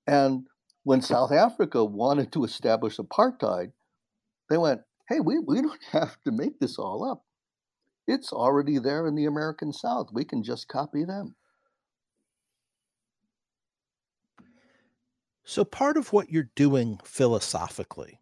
Speaker 3: And when South Africa wanted to establish apartheid, they went, hey, we, we don't have to make this all up. It's already there in the American South. We can just copy them.
Speaker 2: So, part of what you're doing philosophically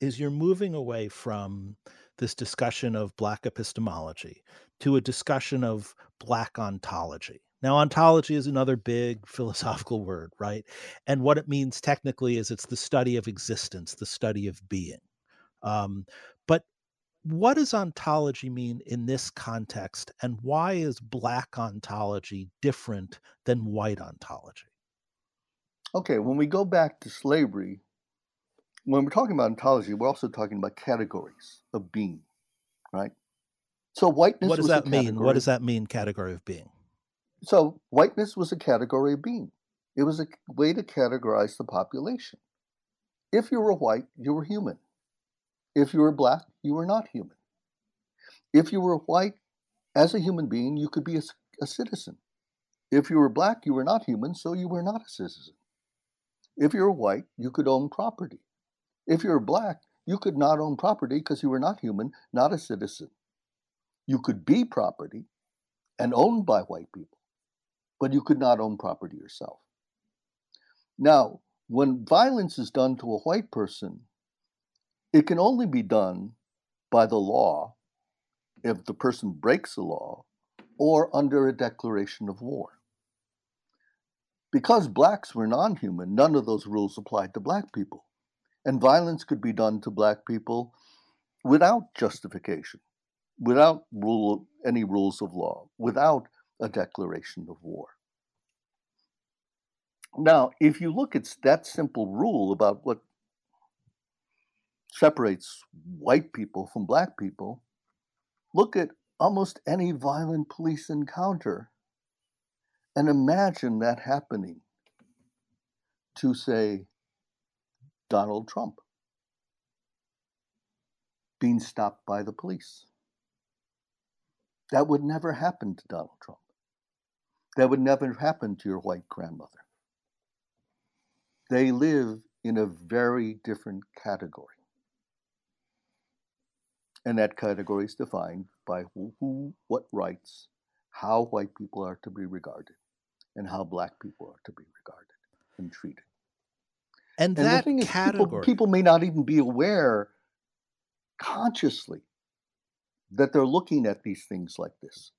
Speaker 2: is you're moving away from this discussion of Black epistemology to a discussion of Black ontology. Now, ontology is another big philosophical word, right? And what it means technically is it's the study of existence, the study of being. Um, but what does ontology mean in this context, and why is Black ontology different than white ontology?
Speaker 3: Okay, when we go back to slavery, when we're talking about ontology, we're also talking about categories of being, right? So whiteness.
Speaker 2: What does that mean? What does that mean? Category of being.
Speaker 3: So whiteness was a category of being. It was a way to categorize the population. If you were white, you were human. If you were black, you were not human. If you were white, as a human being, you could be a, a citizen. If you were black, you were not human, so you were not a citizen. If you were white, you could own property. If you were black, you could not own property because you were not human, not a citizen. You could be property and owned by white people, but you could not own property yourself. Now, when violence is done to a white person, it can only be done by the law if the person breaks the law or under a declaration of war. Because blacks were non human, none of those rules applied to black people. And violence could be done to black people without justification, without rule, any rules of law, without a declaration of war. Now, if you look at that simple rule about what separates white people from black people, look at almost any violent police encounter and imagine that happening to, say, Donald Trump being stopped by the police. That would never happen to Donald Trump. That would never happen to your white grandmother. They live in a very different category. And that category is defined by who, who, what rights, how white people are to be regarded, and how black people are to be regarded and treated.
Speaker 2: And, and that is, category,
Speaker 3: people, people may not even be aware consciously that they're looking at these things like this,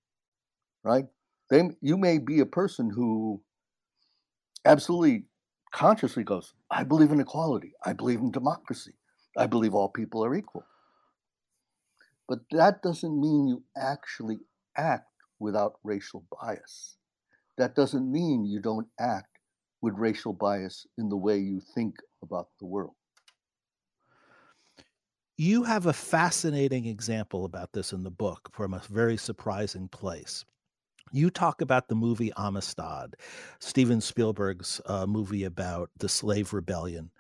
Speaker 3: right? They, you may be a person who absolutely consciously goes, I believe in equality. I believe in democracy. I believe all people are equal. But that doesn't mean you actually act without racial bias. That doesn't mean you don't act with racial bias in the way you think about the world.
Speaker 2: You have a fascinating example about this in the book from a very surprising place. You talk about the movie Amistad, Steven Spielberg's uh, movie about the slave rebellion,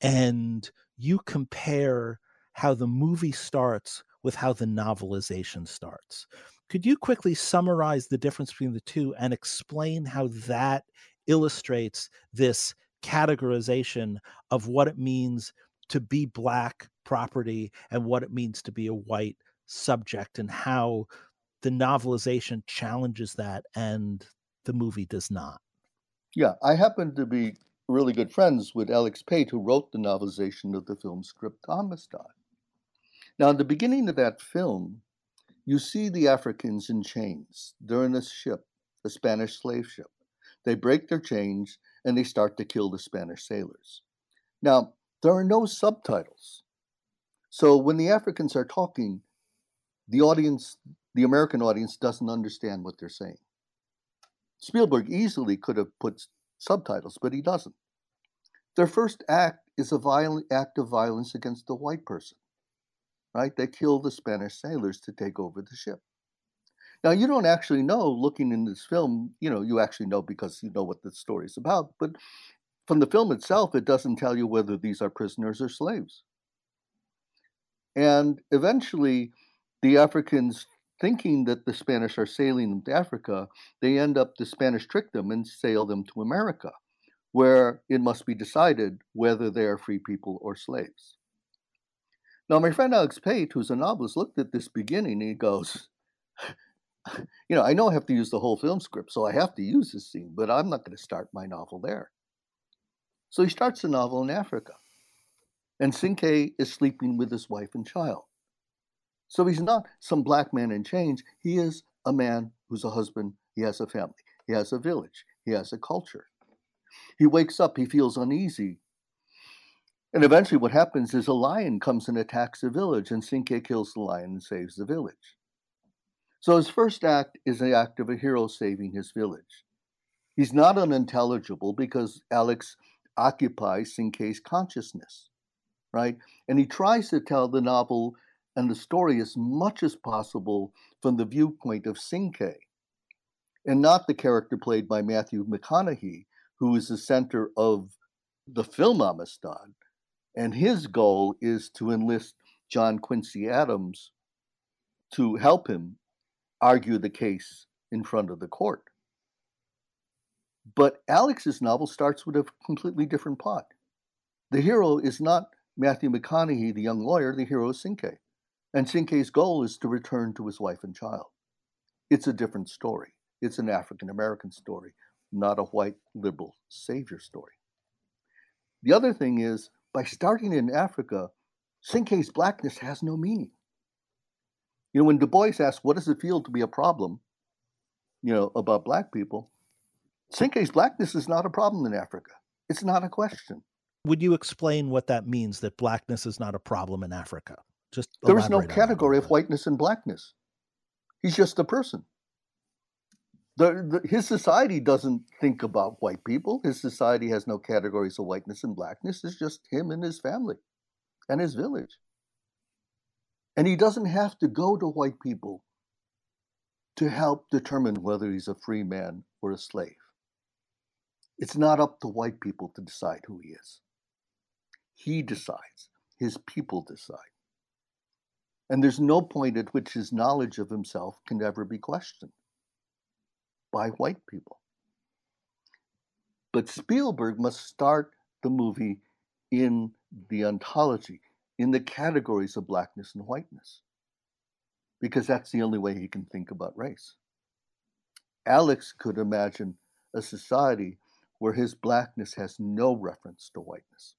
Speaker 2: and you compare how the movie starts with how the novelization starts. Could you quickly summarize the difference between the two and explain how that illustrates this categorization of what it means to be black property and what it means to be a white subject and how the novelization challenges that and the movie does not.
Speaker 3: Yeah, I happen to be really good friends with Alex Pate, who wrote the novelization of the film script Amistad. Now, in the beginning of that film, you see the Africans in chains. They're in a ship, a Spanish slave ship. They break their chains and they start to kill the Spanish sailors. Now, there are no subtitles. So when the Africans are talking, the audience, the American audience, doesn't understand what they're saying. Spielberg easily could have put subtitles, but he doesn't. Their first act is a violent act of violence against the white person. Right? They kill the Spanish sailors to take over the ship. Now you don't actually know looking in this film, you know, you actually know because you know what the story is about, but from the film itself, it doesn't tell you whether these are prisoners or slaves. And eventually, the Africans, thinking that the Spanish are sailing to Africa, they end up, the Spanish trick them and sail them to America, where it must be decided whether they are free people or slaves. Now, my friend Alex Pate, who's a novelist, looked at this beginning and he goes, You know, I know I have to use the whole film script, so I have to use this scene, but I'm not going to start my novel there. So he starts the novel in Africa. And Cinque is sleeping with his wife and child. So he's not some black man in chains. He is a man who's a husband. He has a family. He has a village. He has a culture. He wakes up. He feels uneasy. And eventually, what happens is a lion comes and attacks the village, and Cinque kills the lion and saves the village. So his first act is the act of a hero saving his village. He's not unintelligible because Alex occupies Cinque's consciousness, right? And he tries to tell the novel and the story as much as possible from the viewpoint of Cinque, and not the character played by Matthew McConaughey, who is the center of the film Amistad. And his goal is to enlist John Quincy Adams to help him argue the case in front of the court. But Alex's novel starts with a completely different plot. The hero is not Matthew McConaughey, the young lawyer, the hero is Cinque. And Cinque's goal is to return to his wife and child. It's a different story. It's an African American story, not a white liberal savior story. The other thing is, by starting in Africa, Cinque's blackness has no meaning. You know, when Du Bois asks, what does it feel to be a problem, you know, about black people, Cinque's blackness is not a problem in Africa. It's not a question.
Speaker 2: Would you explain what that means that blackness is not a problem in Africa? Just
Speaker 3: there is no category of whiteness and blackness. He's just a person. The, his society doesn't think about white people. His society has no categories of whiteness and blackness. It's just him and his family and his village. And he doesn't have to go to white people to help determine whether he's a free man or a slave. It's not up to white people to decide who he is. He decides, his people decide. And there's no point at which his knowledge of himself can ever be questioned by white people. But Spielberg must start the movie in the ontology, in the categories of blackness and whiteness, because that's the only way he can think about race. Alex could imagine a society where his blackness has no reference to whiteness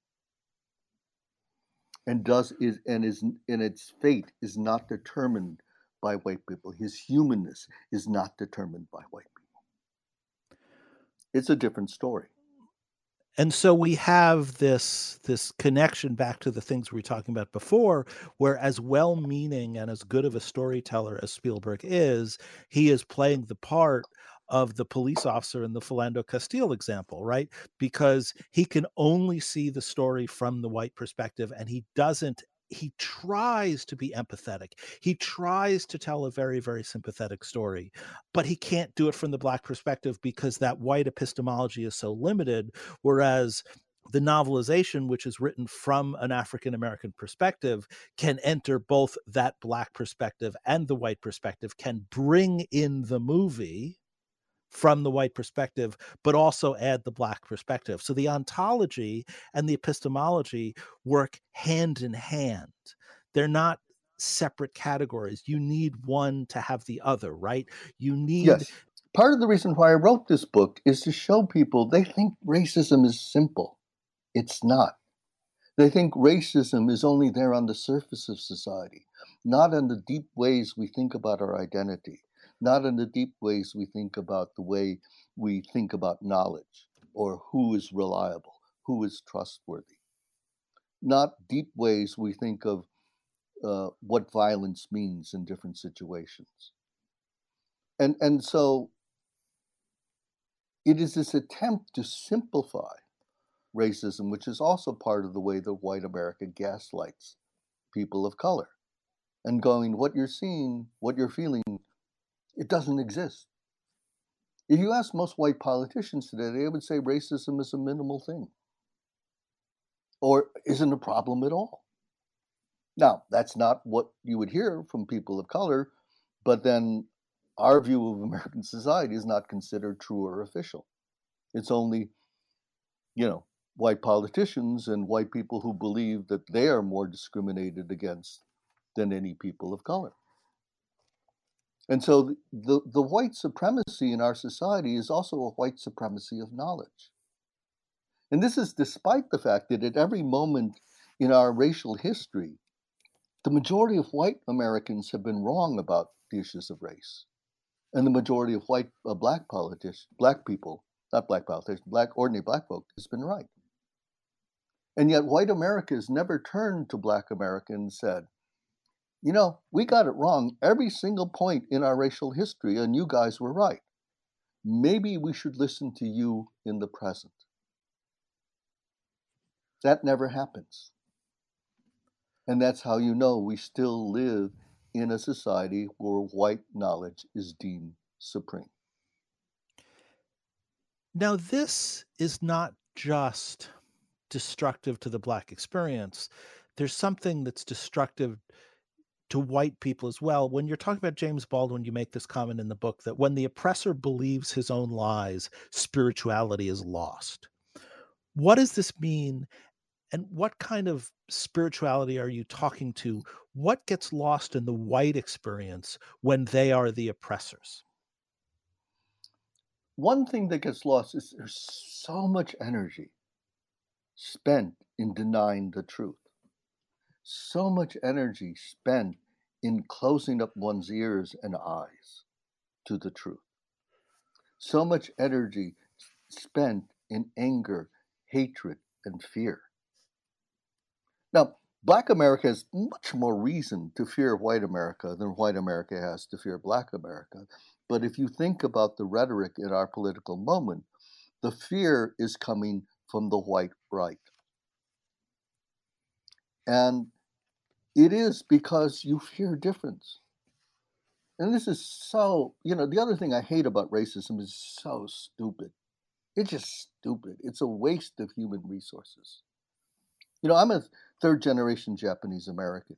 Speaker 3: and does is and is in its fate is not determined by white people his humanness is not determined by white people it's a different story
Speaker 2: and so we have this this connection back to the things we were talking about before where as well-meaning and as good of a storyteller as spielberg is he is playing the part of the police officer in the Philando Castile example, right? Because he can only see the story from the white perspective and he doesn't he tries to be empathetic. He tries to tell a very, very sympathetic story, but he can't do it from the black perspective because that white epistemology is so limited. Whereas the novelization, which is written from an African American perspective, can enter both that black perspective and the white perspective, can bring in the movie from the white perspective, but also add the black perspective. So the ontology and the epistemology work hand in hand. They're not separate categories. You need one to have the other, right? You need.
Speaker 3: Yes. Part of the reason why I wrote this book is to show people they think racism is simple. It's not. They think racism is only there on the surface of society, not in the deep ways we think about our identity not in the deep ways we think about the way we think about knowledge or who is reliable, who is trustworthy. Not deep ways we think of uh, what violence means in different situations. And, and so it is this attempt to simplify racism, which is also part of the way that white America gaslights people of color. And going, what you're seeing, what you're feeling it doesn't exist. If you ask most white politicians today, they would say racism is a minimal thing or isn't a problem at all. Now, that's not what you would hear from people of color, but then our view of American society is not considered true or official. It's only, you know, white politicians and white people who believe that they are more discriminated against than any people of color. And so the, the white supremacy in our society is also a white supremacy of knowledge. And this is despite the fact that at every moment in our racial history, the majority of white Americans have been wrong about the issues of race. And the majority of white uh, black politicians, black people, not black politicians, black ordinary black folk has been right. And yet white America has never turned to black America and said, you know, we got it wrong every single point in our racial history, and you guys were right. Maybe we should listen to you in the present. That never happens. And that's how you know we still live in a society where white knowledge is deemed supreme.
Speaker 2: Now, this is not just destructive to the Black experience, there's something that's destructive to white people as well. When you're talking about James Baldwin, you make this comment in the book that when the oppressor believes his own lies, spirituality is lost. What does this mean? And what kind of spirituality are you talking to? What gets lost in the white experience when they are the oppressors?
Speaker 3: One thing that gets lost is there's so much energy spent in denying the truth so much energy spent in closing up one's ears and eyes to the truth. So much energy spent in anger, hatred, and fear. Now, Black America has much more reason to fear white America than white America has to fear Black America. But if you think about the rhetoric in our political moment, the fear is coming from the white right. And it is because you fear difference. And this is so, you know, the other thing I hate about racism is so stupid. It's just stupid. It's a waste of human resources. You know, I'm a third generation Japanese American.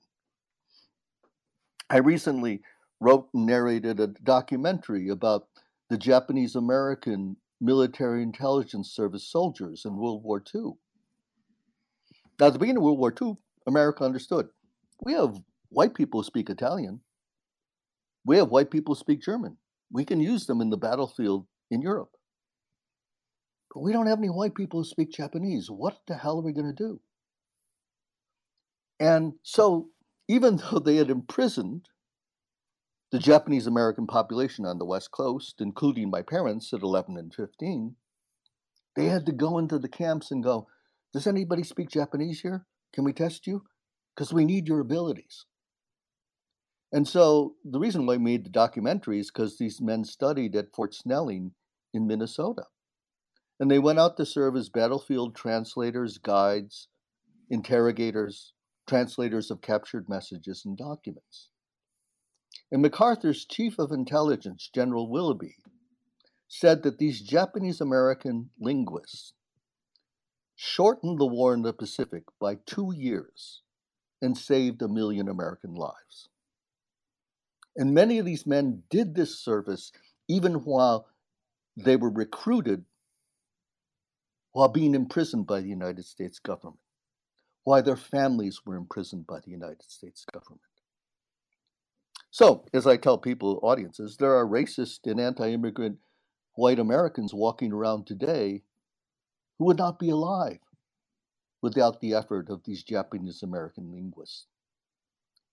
Speaker 3: I recently wrote and narrated a documentary about the Japanese American military intelligence service soldiers in World War II. Now, at the beginning of World War II, America understood we have white people who speak Italian, we have white people who speak German. We can use them in the battlefield in Europe. But we don't have any white people who speak Japanese. What the hell are we going to do? And so, even though they had imprisoned the Japanese American population on the West Coast, including my parents at 11 and 15, they had to go into the camps and go, Does anybody speak Japanese here? Can we test you? Because we need your abilities. And so the reason why I made the documentary is because these men studied at Fort Snelling in Minnesota. And they went out to serve as battlefield translators, guides, interrogators, translators of captured messages and documents. And MacArthur's chief of intelligence, General Willoughby, said that these Japanese American linguists shortened the war in the Pacific by two years and saved a million American lives. And many of these men did this service even while they were recruited while being imprisoned by the United States government, while their families were imprisoned by the United States government. So, as I tell people, audiences, there are racist and anti immigrant white Americans walking around today who would not be alive without the effort of these Japanese American linguists.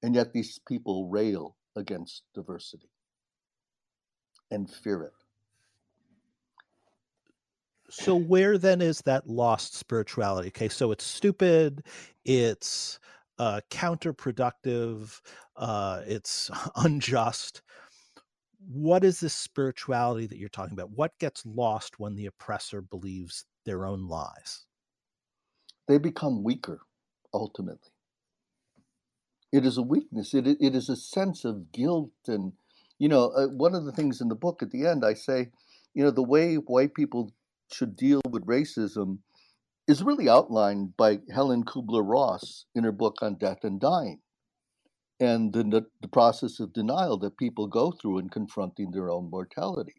Speaker 3: And yet these people rail against diversity and fear it.
Speaker 2: So, where then is that lost spirituality? Okay, so it's stupid, it's uh, counterproductive, uh, it's unjust. What is this spirituality that you're talking about? What gets lost when the oppressor believes their own lies?
Speaker 3: They become weaker, ultimately. It is a weakness. It, it is a sense of guilt. And, you know, uh, one of the things in the book at the end, I say, you know, the way white people should deal with racism is really outlined by Helen Kubler Ross in her book on death and dying and the, the process of denial that people go through in confronting their own mortality.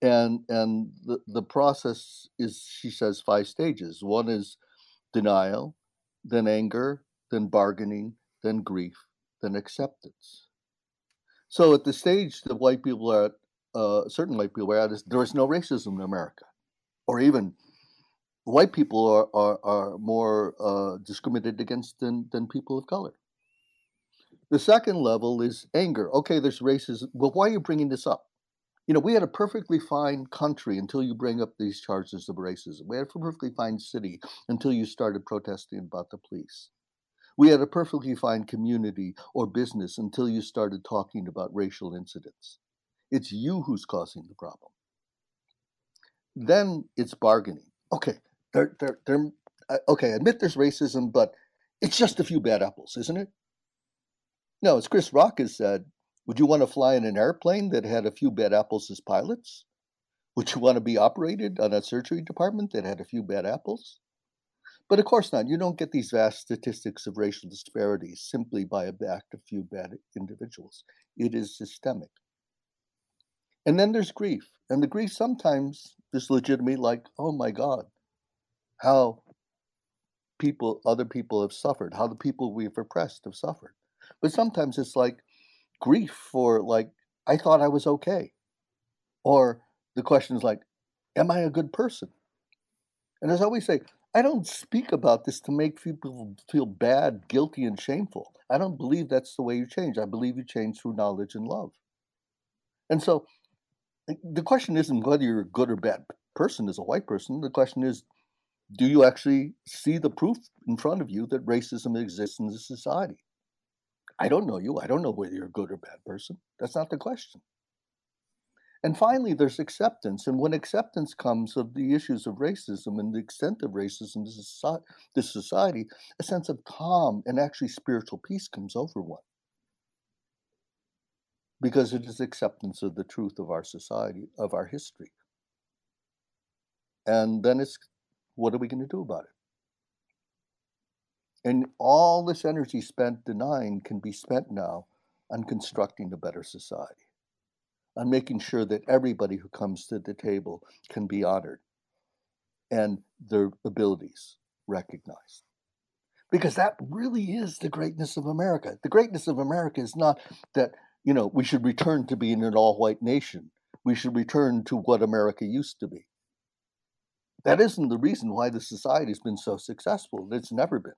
Speaker 3: And, and the, the process is, she says, five stages. One is denial, then anger, then bargaining, then grief, then acceptance. So at the stage that white people are at, uh, certain white people are at, is there is no racism in America, or even white people are, are, are more uh, discriminated against than, than people of color. The second level is anger. Okay, there's racism. Well, why are you bringing this up? You know, we had a perfectly fine country until you bring up these charges of racism. We had a perfectly fine city until you started protesting about the police. We had a perfectly fine community or business until you started talking about racial incidents. It's you who's causing the problem. Then it's bargaining. Okay, they're, they're, they're, okay, admit there's racism, but it's just a few bad apples, isn't it? No, as Chris Rock has said, would you want to fly in an airplane that had a few bad apples as pilots? Would you want to be operated on a surgery department that had a few bad apples? But of course not. You don't get these vast statistics of racial disparities simply by a act of few bad individuals. It is systemic. And then there's grief. And the grief sometimes is legitimate, like, oh my God, how people, other people have suffered, how the people we've oppressed have suffered. But sometimes it's like grief for like, I thought I was okay. Or the question is like, am I a good person? And as I always say, I don't speak about this to make people feel bad, guilty, and shameful. I don't believe that's the way you change. I believe you change through knowledge and love. And so eh, the question isn't whether you're a good or bad person as a white person. The question is, do you actually see the proof in front of you that racism exists in the society? I don't know you. I don't know whether you're a good or bad person. That's not the question. And finally, there's acceptance. And when acceptance comes of the issues of racism and the extent of racism in this society, a sense of calm and actually spiritual peace comes over one. Because it is acceptance of the truth of our society, of our history. And then it's what are we going to do about it? And all this energy spent denying can be spent now on constructing a better society, on making sure that everybody who comes to the table can be honored and their abilities recognized. Because that really is the greatness of America. The greatness of America is not that, you know, we should return to being an all white nation. We should return to what America used to be. That isn't the reason why the society has been so successful. It's never been.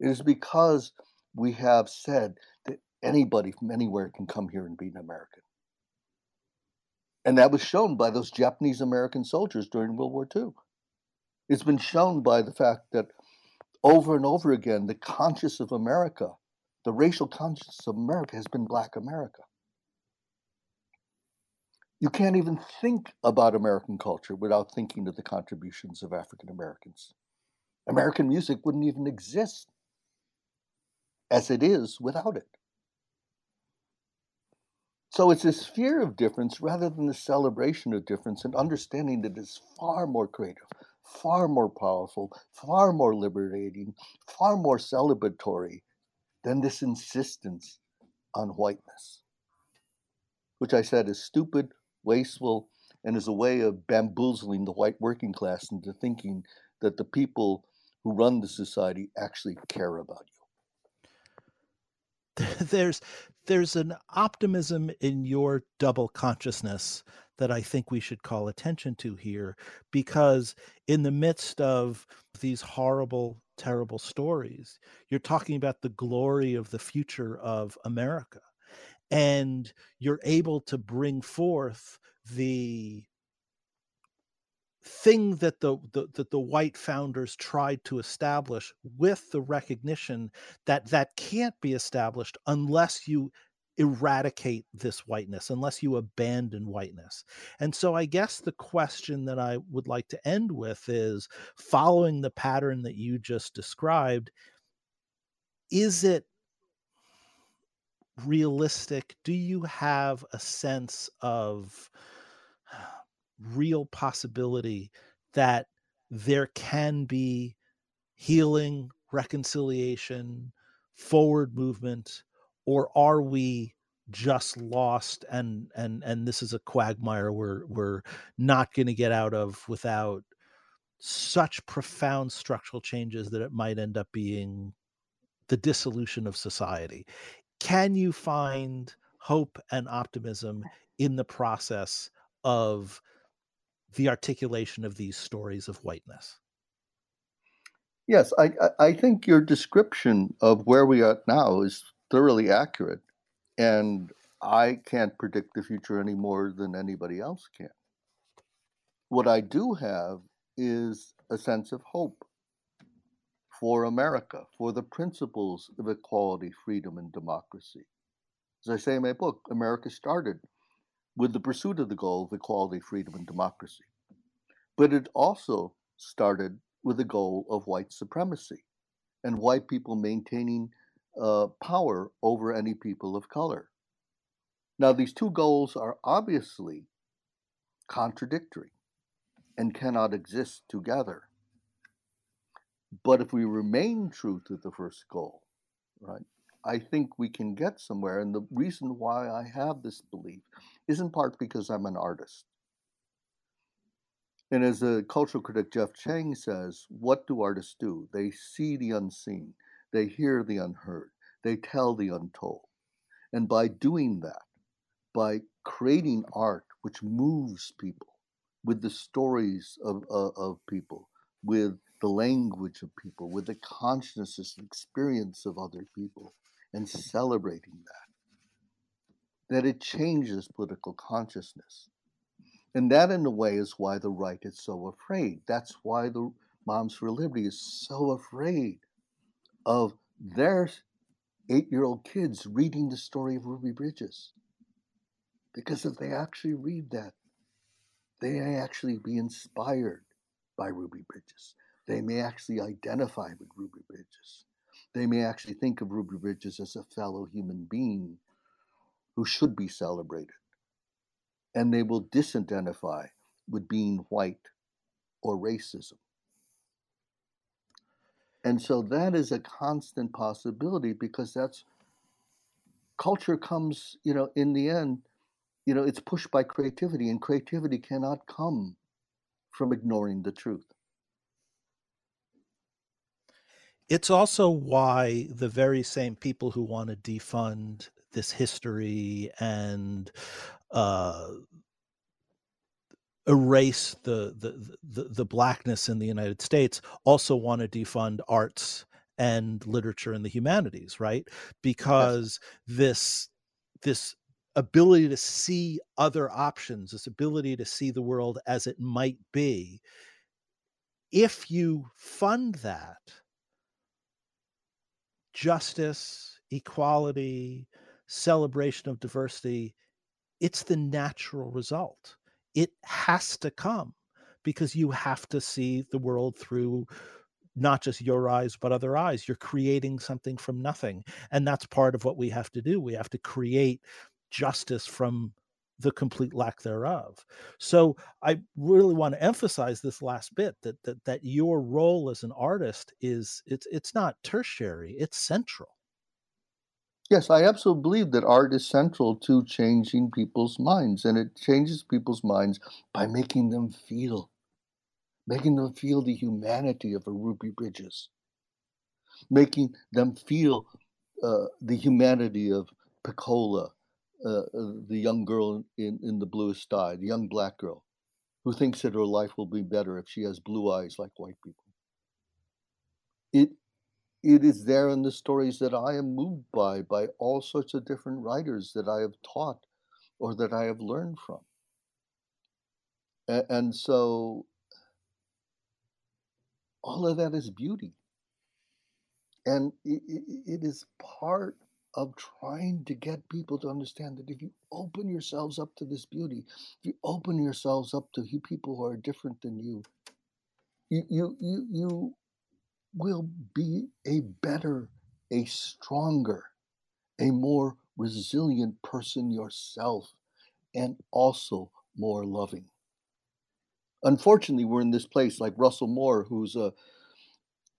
Speaker 3: It is because we have said that anybody from anywhere can come here and be an American. And that was shown by those Japanese American soldiers during World War II. It's been shown by the fact that over and over again, the conscience of America, the racial conscience of America has been Black America. You can't even think about American culture without thinking of the contributions of African Americans. American music wouldn't even exist as it is without it. So it's this fear of difference rather than the celebration of difference and understanding that it's far more creative, far more powerful, far more liberating, far more celebratory than this insistence on whiteness, which I said is stupid, wasteful, and is a way of bamboozling the white working class into thinking that the people who run the society actually care about
Speaker 2: you. There's there's an optimism in your double consciousness that I think we should call attention to here because in the midst of these horrible terrible stories you're talking about the glory of the future of America. And you're able to bring forth the thing that the, the that the white founders tried to establish with the recognition that that can't be established unless you eradicate this whiteness unless you abandon whiteness. And so i guess the question that i would like to end with is following the pattern that you just described is it realistic? Do you have a sense of real possibility that there can be healing, reconciliation, forward movement, or are we just lost and and and this is a quagmire we're we're not going to get out of without such profound structural changes that it might end up being the dissolution of society? Can you find hope and optimism in the process of the articulation of these stories of whiteness.
Speaker 3: Yes, I, I think your description of where we are now is thoroughly accurate. And I can't predict the future any more than anybody else can. What I do have is a sense of hope for America, for the principles of equality, freedom, and democracy. As I say in my book, America started with the pursuit of the goal of equality, freedom, and democracy. But it also started with the goal of white supremacy and white people maintaining uh, power over any people of color. Now, these two goals are obviously contradictory and cannot exist together. But if we remain true to the first goal, right, I think we can get somewhere. And the reason why I have this belief is in part because I'm an artist. And as the cultural critic Jeff Chang says, what do artists do? They see the unseen, they hear the unheard, they tell the untold. And by doing that, by creating art which moves people with the stories of, uh, of people, with the language of people, with the consciousness and experience of other people, and celebrating that. That it changes political consciousness. And that, in a way, is why the right is so afraid. That's why the Moms for Liberty is so afraid of their eight year old kids reading the story of Ruby Bridges. Because if they actually read that, they may actually be inspired by Ruby Bridges. They may actually identify with Ruby Bridges. They may actually think of Ruby Bridges as a fellow human being who should be celebrated. And they will disidentify with being white or racism. And so that is a constant possibility because that's culture comes, you know, in the end, you know, it's pushed by creativity, and creativity cannot come from ignoring the truth.
Speaker 2: It's also why the very same people who want to defund this history and uh, erase the, the the the blackness in the United States also want to defund arts and literature and the humanities, right? Because yes. this this ability to see other options, this ability to see the world as it might be, if you fund that, justice, equality, celebration of diversity, it's the natural result. It has to come because you have to see the world through not just your eyes but other eyes. You're creating something from nothing and that's part of what we have to do. We have to create justice from the complete lack thereof. So i really want to emphasize this last bit that that, that your role as an artist is it's it's not tertiary it's central
Speaker 3: yes i absolutely believe that art is central to changing people's minds and it changes people's minds by making them feel making them feel the humanity of a Ruby Bridges, making them feel uh, the humanity of Pecola, uh, uh, the young girl in, in the bluest eye, the young black girl, who thinks that her life will be better if she has blue eyes like white people. It it is there in the stories that I am moved by, by all sorts of different writers that I have taught or that I have learned from. And, so all of that is beauty. And it, it is part of trying to get people to understand that if you open yourselves up to this beauty, if you open yourselves up to people who are different than you, you you you, you will be a better, a stronger, a more resilient person yourself, and also more loving unfortunately, we're in this place like Russell Moore, who's a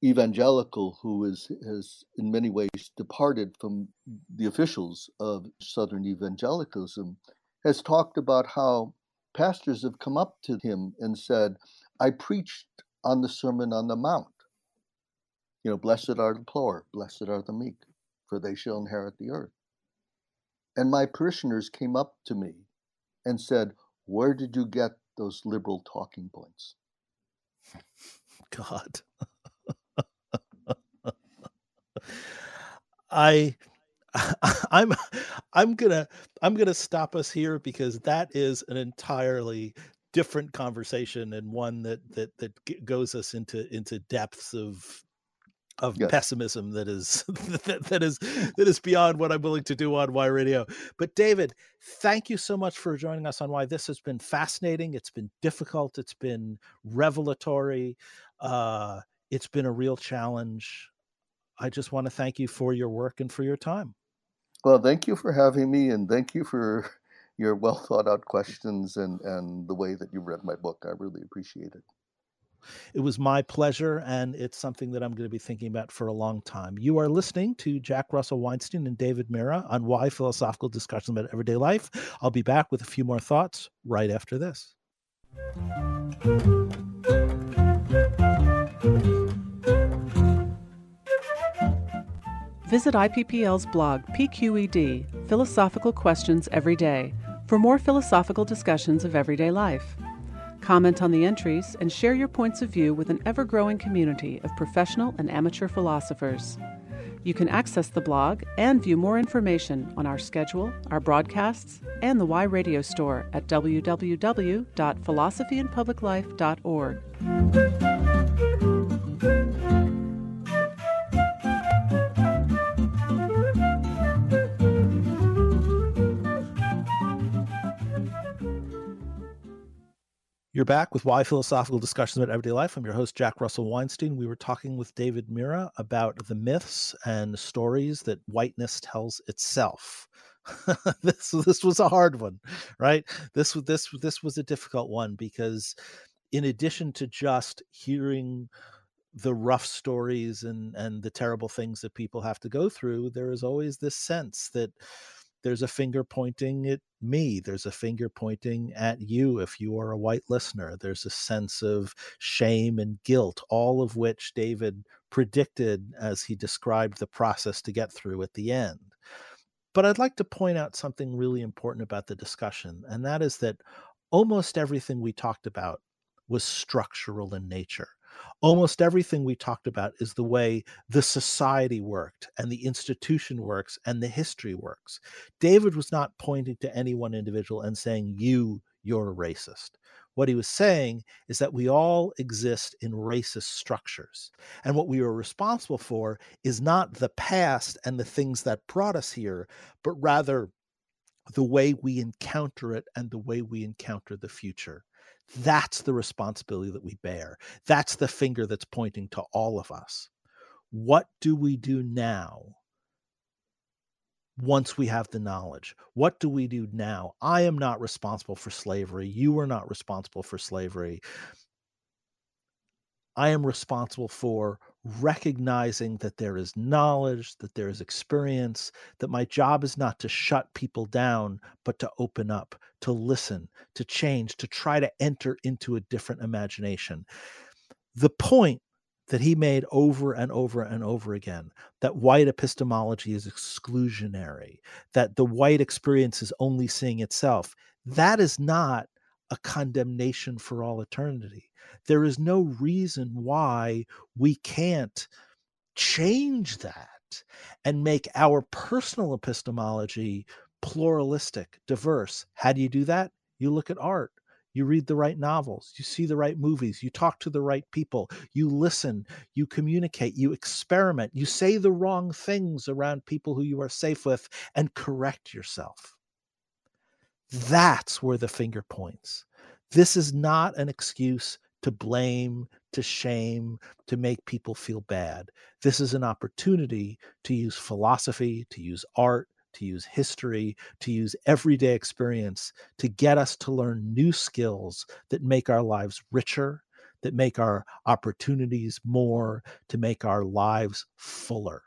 Speaker 3: evangelical who is has in many ways departed from the officials of Southern evangelicalism, has talked about how pastors have come up to him and said, "I preached on the Sermon on the Mount. You know, blessed are the poor, blessed are the meek, for they shall inherit the earth." And my parishioners came up to me and said, Where did you get those liberal talking points.
Speaker 2: God. I I'm I'm gonna I'm gonna stop us here because that is an entirely different conversation and one that that that goes us into into depths of of yes. pessimism that is that, that is that is beyond what I'm willing to do on Why Radio. But David, thank you so much for joining us on Why. This has been fascinating. It's been difficult. It's been revelatory. Uh, it's been a real challenge. I just want to thank you for your work and for your time.
Speaker 3: Well, thank you for having me, and thank you for your well thought out questions and and the way that you read my book. I really appreciate it.
Speaker 2: It was my pleasure, and it's something that I'm going to be thinking about for a long time. You are listening to Jack Russell Weinstein and David Mura on Why Philosophical Discussions About Everyday Life. I'll be back with a few more thoughts right after this.
Speaker 1: Visit IPPL's blog, PQED Philosophical Questions Every Day, for more philosophical discussions of everyday life. Comment on the entries and share your points of view with an ever growing community of professional and amateur philosophers. You can access the blog and view more information on our schedule, our broadcasts, and the Why Radio store at www.philosophyandpubliclife.org.
Speaker 2: You're back with Why Philosophical Discussions About Everyday Life. I'm your host, Jack Russell Weinstein. We were talking with David Mura about the myths and stories that whiteness tells itself. this this was a hard one, right? This this this was a difficult one because in addition to just hearing the rough stories and and the terrible things that people have to go through there is always this sense that there's a finger pointing at me there's a finger pointing at you if you are a white listener. There's a sense of shame and guilt all of which david predicted as he described the process to get through at the end. But i'd like to point out something really important about the discussion and that is that almost everything we talked about was structural in nature almost everything we talked about is the way the society worked and the institution works and the history works. David was not pointing to any one individual and saying, You, you're a racist. What he was saying is that we all exist in racist structures. And what we are responsible for is not the past and the things that brought us here, but rather the way we encounter it and the way we encounter the future. That's the responsibility that we bear. That's the finger that's pointing to all of us. What do we do now once we have the knowledge? What do we do now? I am not responsible for slavery. You are not responsible for slavery. I am responsible for recognizing that there is knowledge, that there is experience, that my job is not to shut people down, but to open up, to listen, to change, to try to enter into a different imagination. The point that he made over and over and over again that white epistemology is exclusionary, that the white experience is only seeing itself, that is not a condemnation for all eternity there is no reason why we can't change that and make our personal epistemology pluralistic, diverse. How do you do that? You look at art. You read the right novels, you see the right movies, you talk to the right people, you listen, you communicate, you experiment, you say the wrong things around people who you are safe with, and correct yourself. That's where the finger points. This is not an excuse to blame, to shame, to make people feel bad. This is an opportunity to use philosophy, to use art, to use history, to use everyday experience to get us to learn new skills that make our lives richer, that make our opportunities more, to make our lives fuller.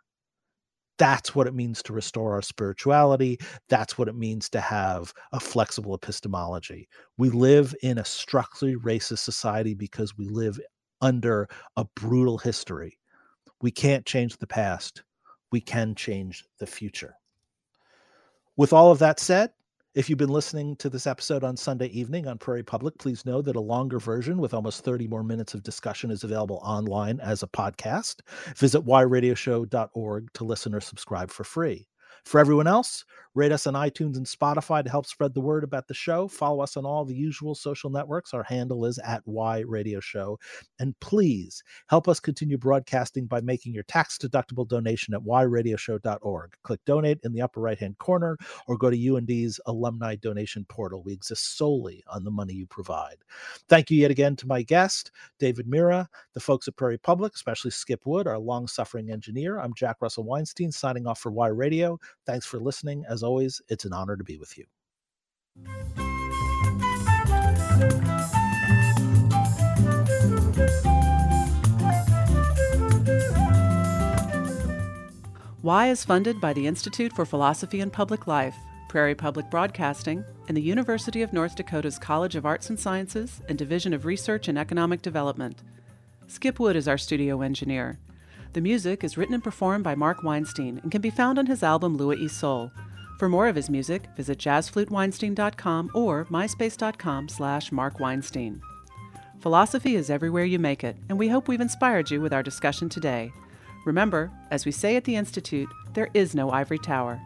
Speaker 2: That's what it means to restore our spirituality. That's what it means to have a flexible epistemology. We live in a structurally racist society because we live under a brutal history. We can't change the past, we can change the future. With all of that said, if you've been listening to this episode on Sunday evening on Prairie Public, please know that a longer version with almost 30 more minutes of discussion is available online as a podcast. Visit whyradioshow.org to listen or subscribe for free. For everyone else, rate us on iTunes and Spotify to help spread the word about the show. Follow us on all the usual social networks. Our handle is at Why Radio Show. And please help us continue broadcasting by making your tax deductible donation at whyradioshow.org. Click donate in the upper right hand corner or go to UND's alumni donation portal. We exist solely on the money you provide. Thank you yet again to my guest, David Mura, the folks at Prairie Public, especially Skip Wood, our long suffering engineer. I'm Jack Russell Weinstein signing off for Y Radio. Thanks for listening. As always, it's an honor to be with you.
Speaker 1: Why is funded by the Institute for Philosophy and Public Life, Prairie Public Broadcasting, and the University of North Dakota's College of Arts and Sciences and Division of Research and Economic Development. Skip Wood is our studio engineer. The music is written and performed by Mark Weinstein and can be found on his album Lua e Sol. For more of his music, visit jazzfluteweinstein.com or myspace.com slash markweinstein. Philosophy is everywhere you make it, and we hope we've inspired you with our discussion today. Remember, as we say at the Institute, there is no ivory tower.